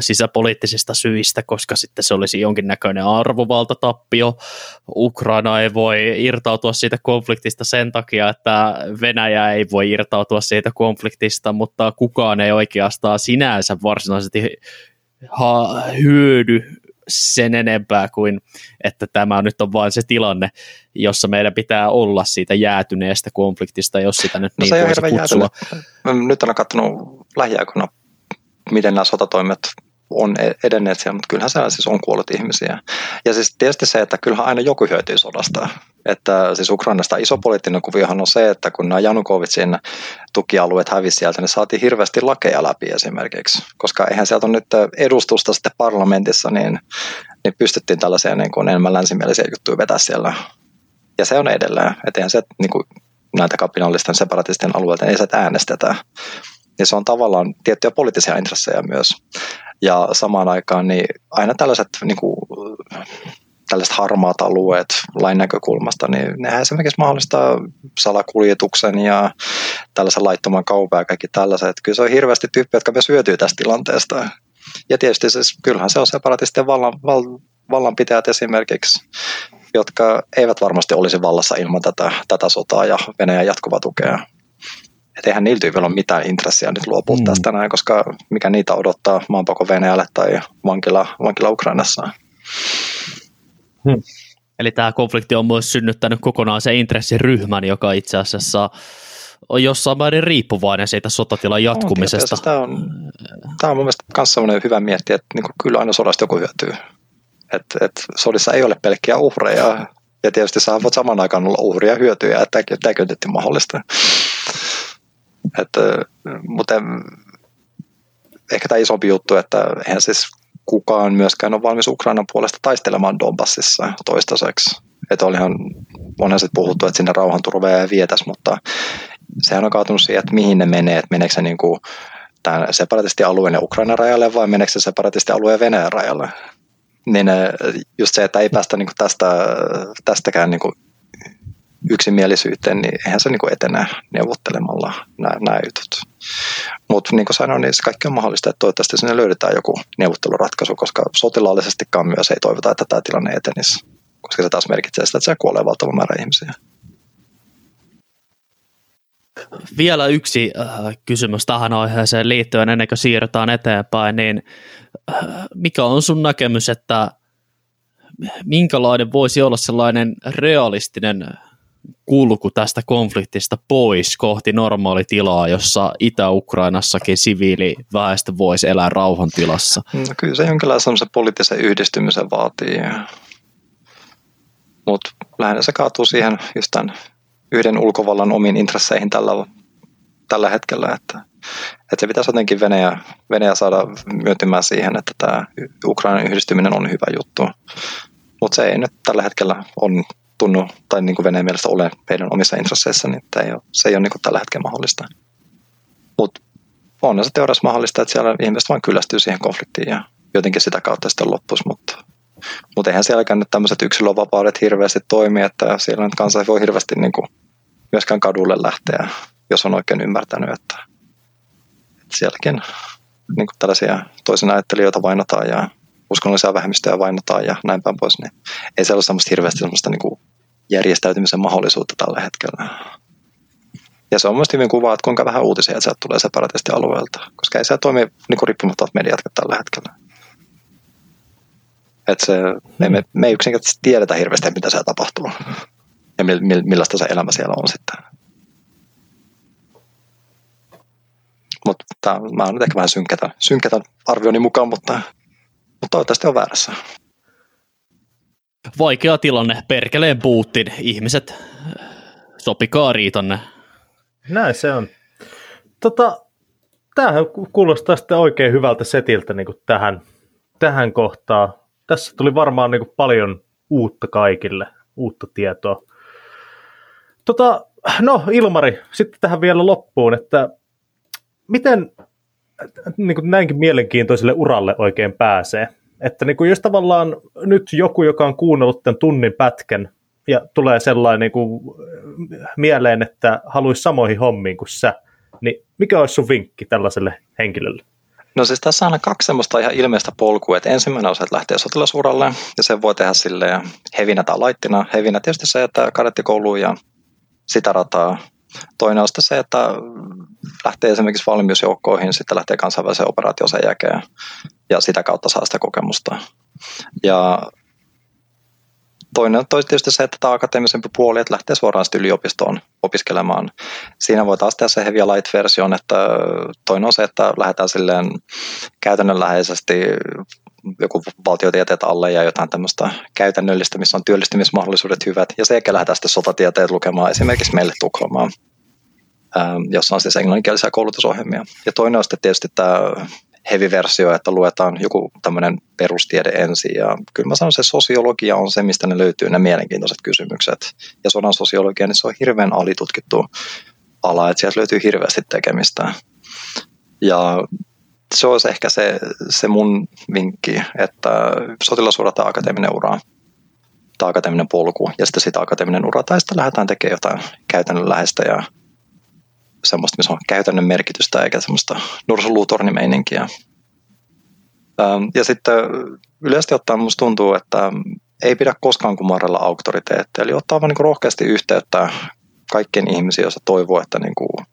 sisäpoliittisista syistä, koska sitten se olisi jonkinnäköinen arvovaltatappio. Ukraina ei voi irtautua siitä konfliktista sen takia, että Venäjä ei voi irtautua siitä konfliktista, mutta kukaan ei oikeastaan sinänsä varsinaisesti ha- hyödy sen enempää kuin, että tämä nyt on vain se tilanne, jossa meidän pitää olla siitä jäätyneestä konfliktista, jos sitä nyt no, niin voisi kutsua. Jäätynyt. Nyt olen katsonut lähiaikoina, miten nämä sotatoimet on e- edenneet siellä, mutta kyllähän siellä siis on kuollut ihmisiä. Ja siis tietysti se, että kyllähän aina joku hyötyy sodasta. Että siis Ukrainasta iso poliittinen kuviohan on se, että kun nämä Janukovitsin tukialueet hävisi sieltä, niin saatiin hirveästi lakeja läpi esimerkiksi. Koska eihän sieltä ole nyt edustusta sitten parlamentissa, niin, niin pystyttiin tällaisia niin kuin enemmän länsimielisiä juttuja vetää siellä. Ja se on edelleen. Että eihän se niin kuin näitä kapinallisten separatisten alueilta, niin ei se äänestetä. Ja se on tavallaan tiettyjä poliittisia intressejä myös. Ja samaan aikaan niin aina tällaiset, niin kuin, tällaiset harmaat alueet lain näkökulmasta, niin nehän esimerkiksi mahdollistaa salakuljetuksen ja tällaisen laittoman kaupan ja kaikki tällaiset. Kyllä se on hirveästi tyyppiä, jotka myös hyötyy tästä tilanteesta. Ja tietysti siis, kyllähän se on separatisten vallan, val, vallanpitäjät esimerkiksi, jotka eivät varmasti olisi vallassa ilman tätä, tätä sotaa ja Venäjän jatkuvaa tukea että eihän niillä tyypillä ole mitään intressiä nyt luopua mm. tästä näin, koska mikä niitä odottaa maanpako Venäjälle tai vankila, vankila Ukrainassa. Hmm. Eli tämä konflikti on myös synnyttänyt kokonaan se intressiryhmän, joka itse asiassa on jossain määrin riippuvainen siitä sotatilan jatkumisesta. Tämä, on, tämä on mun mielestä myös sellainen hyvä miettiä, että niin kyllä aina sodasta joku hyötyy. että et sodissa ei ole pelkkiä uhreja, ja tietysti sä voit saman aikaan olla uhria ja hyötyjä, että tämäkin on tietysti mahdollista. Että, mutta ehkä tämä isompi juttu, että eihän siis kukaan myöskään ole valmis Ukrainan puolesta taistelemaan Donbassissa toistaiseksi. Että olihan, sitten puhuttu, että sinne rauhanturvaa vietäisi, mutta sehän on kaatunut siihen, että mihin ne menee, että meneekö se niin kuin tämän separatistialueen ja Ukrainan rajalle vai meneekö se separatistialueen Venäjän rajalle. Niin just se, että ei päästä niin kuin tästä, tästäkään niin kuin yksimielisyyteen, niin eihän se niin etene neuvottelemalla nämä, nämä jutut. Mutta niin kuin sanoin, niin se kaikki on mahdollista, että toivottavasti sinne löydetään joku neuvotteluratkaisu, koska sotilaallisestikaan myös ei toivota, että tämä tilanne etenisi, koska se taas merkitsee sitä, että se kuolee valtava määrä ihmisiä. Vielä yksi äh, kysymys tähän aiheeseen liittyen ennen kuin siirrytään eteenpäin, niin äh, mikä on sun näkemys, että minkälainen voisi olla sellainen realistinen kulku tästä konfliktista pois kohti normaalitilaa, jossa Itä-Ukrainassakin siviiliväestö voisi elää rauhantilassa? No, kyllä se jonkinlaisen poliittisen yhdistymisen vaatii. Mutta lähinnä se kaatuu siihen just tämän yhden ulkovallan omiin intresseihin tällä, tällä hetkellä, että, että se pitäisi jotenkin Venäjä, Venäjä saada myöntymään siihen, että tämä Ukrainan yhdistyminen on hyvä juttu. Mutta se ei nyt tällä hetkellä on tunnu, tai niin kuin Venäjän mielestä ole meidän omissa intresseissa, niin ei ole, se ei ole niin kuin tällä hetkellä mahdollista. Mutta on se teoriassa mahdollista, että siellä ihmiset vain kyllästyy siihen konfliktiin ja jotenkin sitä kautta sitten loppuisi, mutta, mutta eihän sielläkään nyt tämmöiset yksilövapaudet hirveästi toimi, että siellä nyt kansa ei voi hirveästi niin kuin myöskään kadulle lähteä, jos on oikein ymmärtänyt, että, että sielläkin niin kuin tällaisia toisen ajattelijoita vainotaan ja uskonnollisia vähemmistöjä vainotaan ja näin päin pois, niin ei se ole semmoista hirveästi semmoista niin kuin järjestäytymisen mahdollisuutta tällä hetkellä. Ja se on mielestäni hyvin kuvaa, että kuinka vähän uutisia sieltä tulee separatisti alueelta, koska ei se toimi niin kuin riippumattomat mediat tällä hetkellä. Et se, me, me, me ei yksinkertaisesti tiedetä hirveästi, mitä siellä tapahtuu ja millaista se elämä siellä on sitten. Mutta mä oon nyt ehkä vähän synkätä, synkätä arvioni mukaan, mutta, mutta toivottavasti on väärässä. Vaikea tilanne, perkeleen Putin, ihmiset sopikaa riitonne. Näin se on. Tota, tämähän kuulostaa sitten oikein hyvältä setiltä niin kuin tähän, tähän kohtaan. Tässä tuli varmaan niin kuin paljon uutta kaikille, uutta tietoa. Tota, no Ilmari, sitten tähän vielä loppuun, että miten niin kuin näinkin mielenkiintoiselle uralle oikein pääsee? Että niin kuin jos tavallaan nyt joku, joka on kuunnellut tämän tunnin pätkän ja tulee sellainen niin kuin mieleen, että haluaisi samoihin hommiin kuin sä, niin mikä olisi sun vinkki tällaiselle henkilölle? No siis tässä on kaksi semmoista ihan ilmeistä polkua, että ensimmäinen on se, että lähtee sotilasuralle ja sen voi tehdä sille hevinä tai laittina. Hevinä tietysti se, että kadettikouluun ja sitä rataa. Toinen on se, että lähtee esimerkiksi valmiusjoukkoihin, sitten lähtee kansainväliseen operaatioon sen jälkeen ja sitä kautta saa sitä kokemusta. Ja toinen on tietysti se, että tämä akateemisempi puoli, että lähtee suoraan sitten yliopistoon opiskelemaan. Siinä voi taas tehdä se heavy light version, että toinen on se, että lähdetään silleen käytännönläheisesti joku valtiotieteet alle ja jotain tämmöistä käytännöllistä, missä on työllistymismahdollisuudet hyvät. Ja sen jälkeen lähdetään sitten sotatieteet lukemaan esimerkiksi meille Tukholmaan, ähm, jossa on siis englanninkielisiä koulutusohjelmia. Ja toinen on sitten tietysti tämä heavy-versio, että luetaan joku tämmöinen perustiede ensin. Ja kyllä mä sanon, se sosiologia on se, mistä ne löytyy ne mielenkiintoiset kysymykset. Ja sodan sosiologia, niin se on hirveän alitutkittu ala, että sieltä löytyy hirveästi tekemistä. Ja se olisi ehkä se, se mun vinkki, että sotilasura tai akateeminen ura tai akateeminen polku ja sitten sitä akateeminen ura tai sitten lähdetään tekemään jotain käytännönläheistä ja semmoista, missä on käytännön merkitystä eikä semmoista nursuluutornimeininkiä. Ähm, ja sitten yleisesti ottaen musta tuntuu, että ei pidä koskaan kumarrella auktoriteettia, eli ottaa vaan niin rohkeasti yhteyttä kaikkien ihmisiin, joissa toivoo, että niin kuin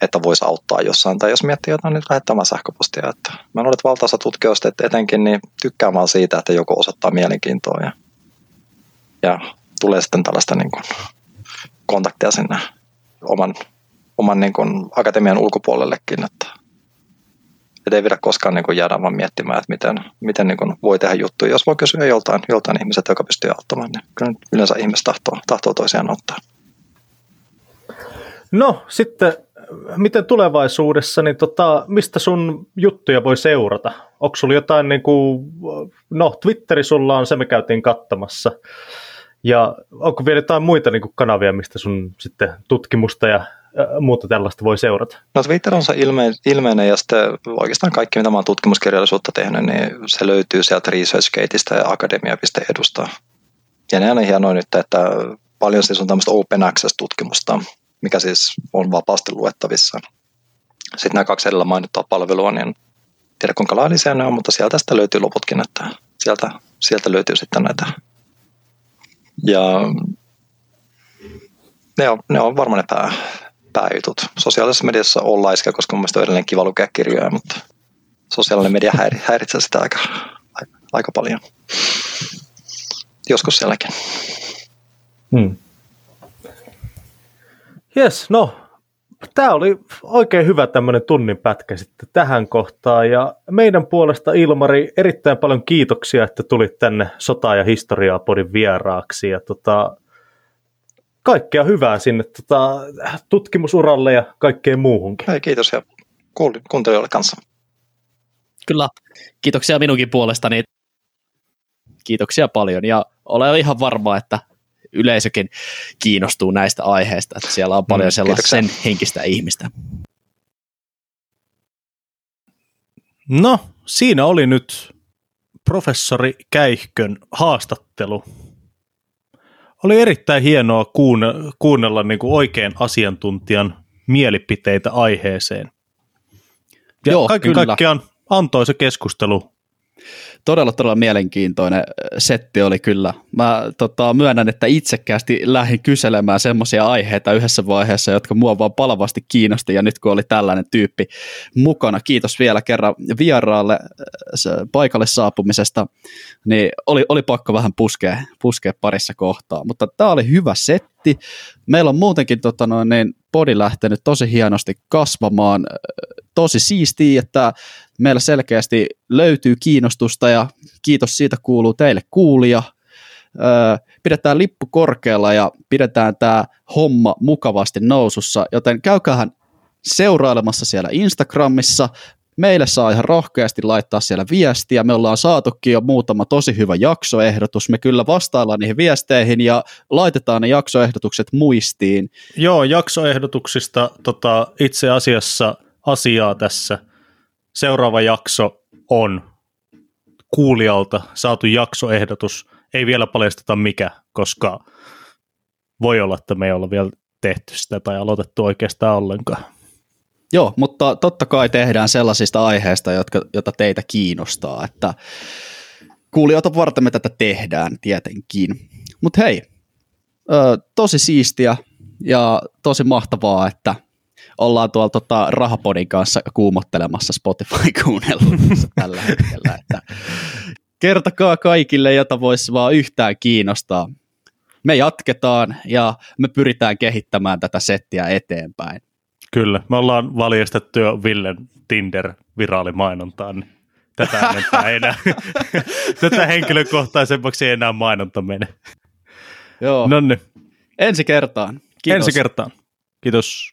että voisi auttaa jossain. Tai jos miettii jotain, niin lähettämään sähköpostia. Että mä luulen, että valtaosa tutkijoista että etenkin niin tykkää vaan siitä, että joku osoittaa mielenkiintoa ja, ja tulee sitten tällaista niin kuin, kontaktia sinne oman, oman niin kuin, akatemian ulkopuolellekin. Että, että ei pidä koskaan niin kuin, jäädä vaan miettimään, että miten, miten niin kuin, voi tehdä juttuja. Jos voi kysyä joltain, joltain ihmiseltä, joka pystyy auttamaan, niin kyllä yleensä ihmiset tahtoo, tahtoo toisiaan auttaa. No sitten miten tulevaisuudessa, niin tota, mistä sun juttuja voi seurata? Onko sulla jotain, niin kuin, no Twitteri sulla on, se me käytiin kattamassa. Ja onko vielä jotain muita niin kuin kanavia, mistä sun sitten tutkimusta ja muuta tällaista voi seurata? No Twitter on se ilme, ilmeinen ja sitten oikeastaan kaikki, mitä mä oon tutkimuskirjallisuutta tehnyt, niin se löytyy sieltä ResearchGateista ja akademia.edusta. Ja ne on hienoa nyt, että paljon siis on tämmöistä open access-tutkimusta, mikä siis on vapaasti luettavissa. Sitten nämä kaksi edellä mainittua palvelua, niin tiedä kuinka laillisia ne on, mutta sieltä sitä löytyy loputkin, että sieltä, sieltä löytyy sitten näitä. Ja ne on, ne on varmaan ne pää, pääjutut. Sosiaalisessa mediassa on laiska, koska mun mielestä on edelleen kiva lukea kirjoja, mutta sosiaalinen media häiritsee sitä aika, aika, aika paljon. Joskus sielläkin. Hmm. Jes, no tämä oli oikein hyvä tämmöinen tunnin pätkä sitten tähän kohtaan ja meidän puolesta Ilmari erittäin paljon kiitoksia, että tulit tänne Sotaa ja historiaa podin vieraaksi ja tota, kaikkea hyvää sinne tota, tutkimusuralle ja kaikkeen muuhunkin. Hei, kiitos ja kuuntelijoille kanssa. Kyllä, kiitoksia minunkin puolestani. Kiitoksia paljon ja olen ihan varma, että yleisökin kiinnostuu näistä aiheista, että siellä on paljon mm, sellaista sen henkistä ihmistä. No, siinä oli nyt professori Käihkön haastattelu. Oli erittäin hienoa kuunnella, kuunnella niin kuin oikein asiantuntijan mielipiteitä aiheeseen. Ja Joo, kaiken kyllä. kaikkiaan antoi se keskustelu todella, todella mielenkiintoinen setti oli kyllä. Mä tota, myönnän, että itsekkäästi lähdin kyselemään semmoisia aiheita yhdessä vaiheessa, jotka mua vaan palavasti kiinnosti, ja nyt kun oli tällainen tyyppi mukana, kiitos vielä kerran vieraalle paikalle saapumisesta, niin oli, oli pakko vähän puskea, puskea parissa kohtaa, mutta tämä oli hyvä setti. Meillä on muutenkin tota noin, niin podi lähtenyt tosi hienosti kasvamaan, tosi siistiä, että meillä selkeästi löytyy kiinnostusta ja kiitos siitä kuuluu teille kuulija. pidetään lippu korkealla ja pidetään tämä homma mukavasti nousussa, joten käykäähän seurailemassa siellä Instagramissa. Meille saa ihan rohkeasti laittaa siellä viestiä. Me ollaan saatukin jo muutama tosi hyvä jaksoehdotus. Me kyllä vastaillaan niihin viesteihin ja laitetaan ne jaksoehdotukset muistiin. Joo, jaksoehdotuksista tota, itse asiassa asiaa tässä. Seuraava jakso on kuulijalta saatu jaksoehdotus. Ei vielä paljasteta mikä, koska voi olla, että me ei olla vielä tehty sitä tai aloitettu oikeastaan ollenkaan. Joo, mutta totta kai tehdään sellaisista aiheista, jotka, jota teitä kiinnostaa, että kuulijoita varten me tätä tehdään tietenkin. Mutta hei, ö, tosi siistiä ja tosi mahtavaa, että ollaan tuolla tota, Rahapodin kanssa kuumottelemassa Spotify-kuunnellussa tällä hetkellä. Että kertokaa kaikille, jota voisi vaan yhtään kiinnostaa. Me jatketaan ja me pyritään kehittämään tätä settiä eteenpäin. Kyllä, me ollaan valjastettu jo Villen Tinder-viraalimainontaan, niin tätä enempää enää. tätä henkilökohtaisemmaksi ei enää mainonta mene. Joo. Ensi kertaan. Kiitos. Ensi kertaan. Kiitos.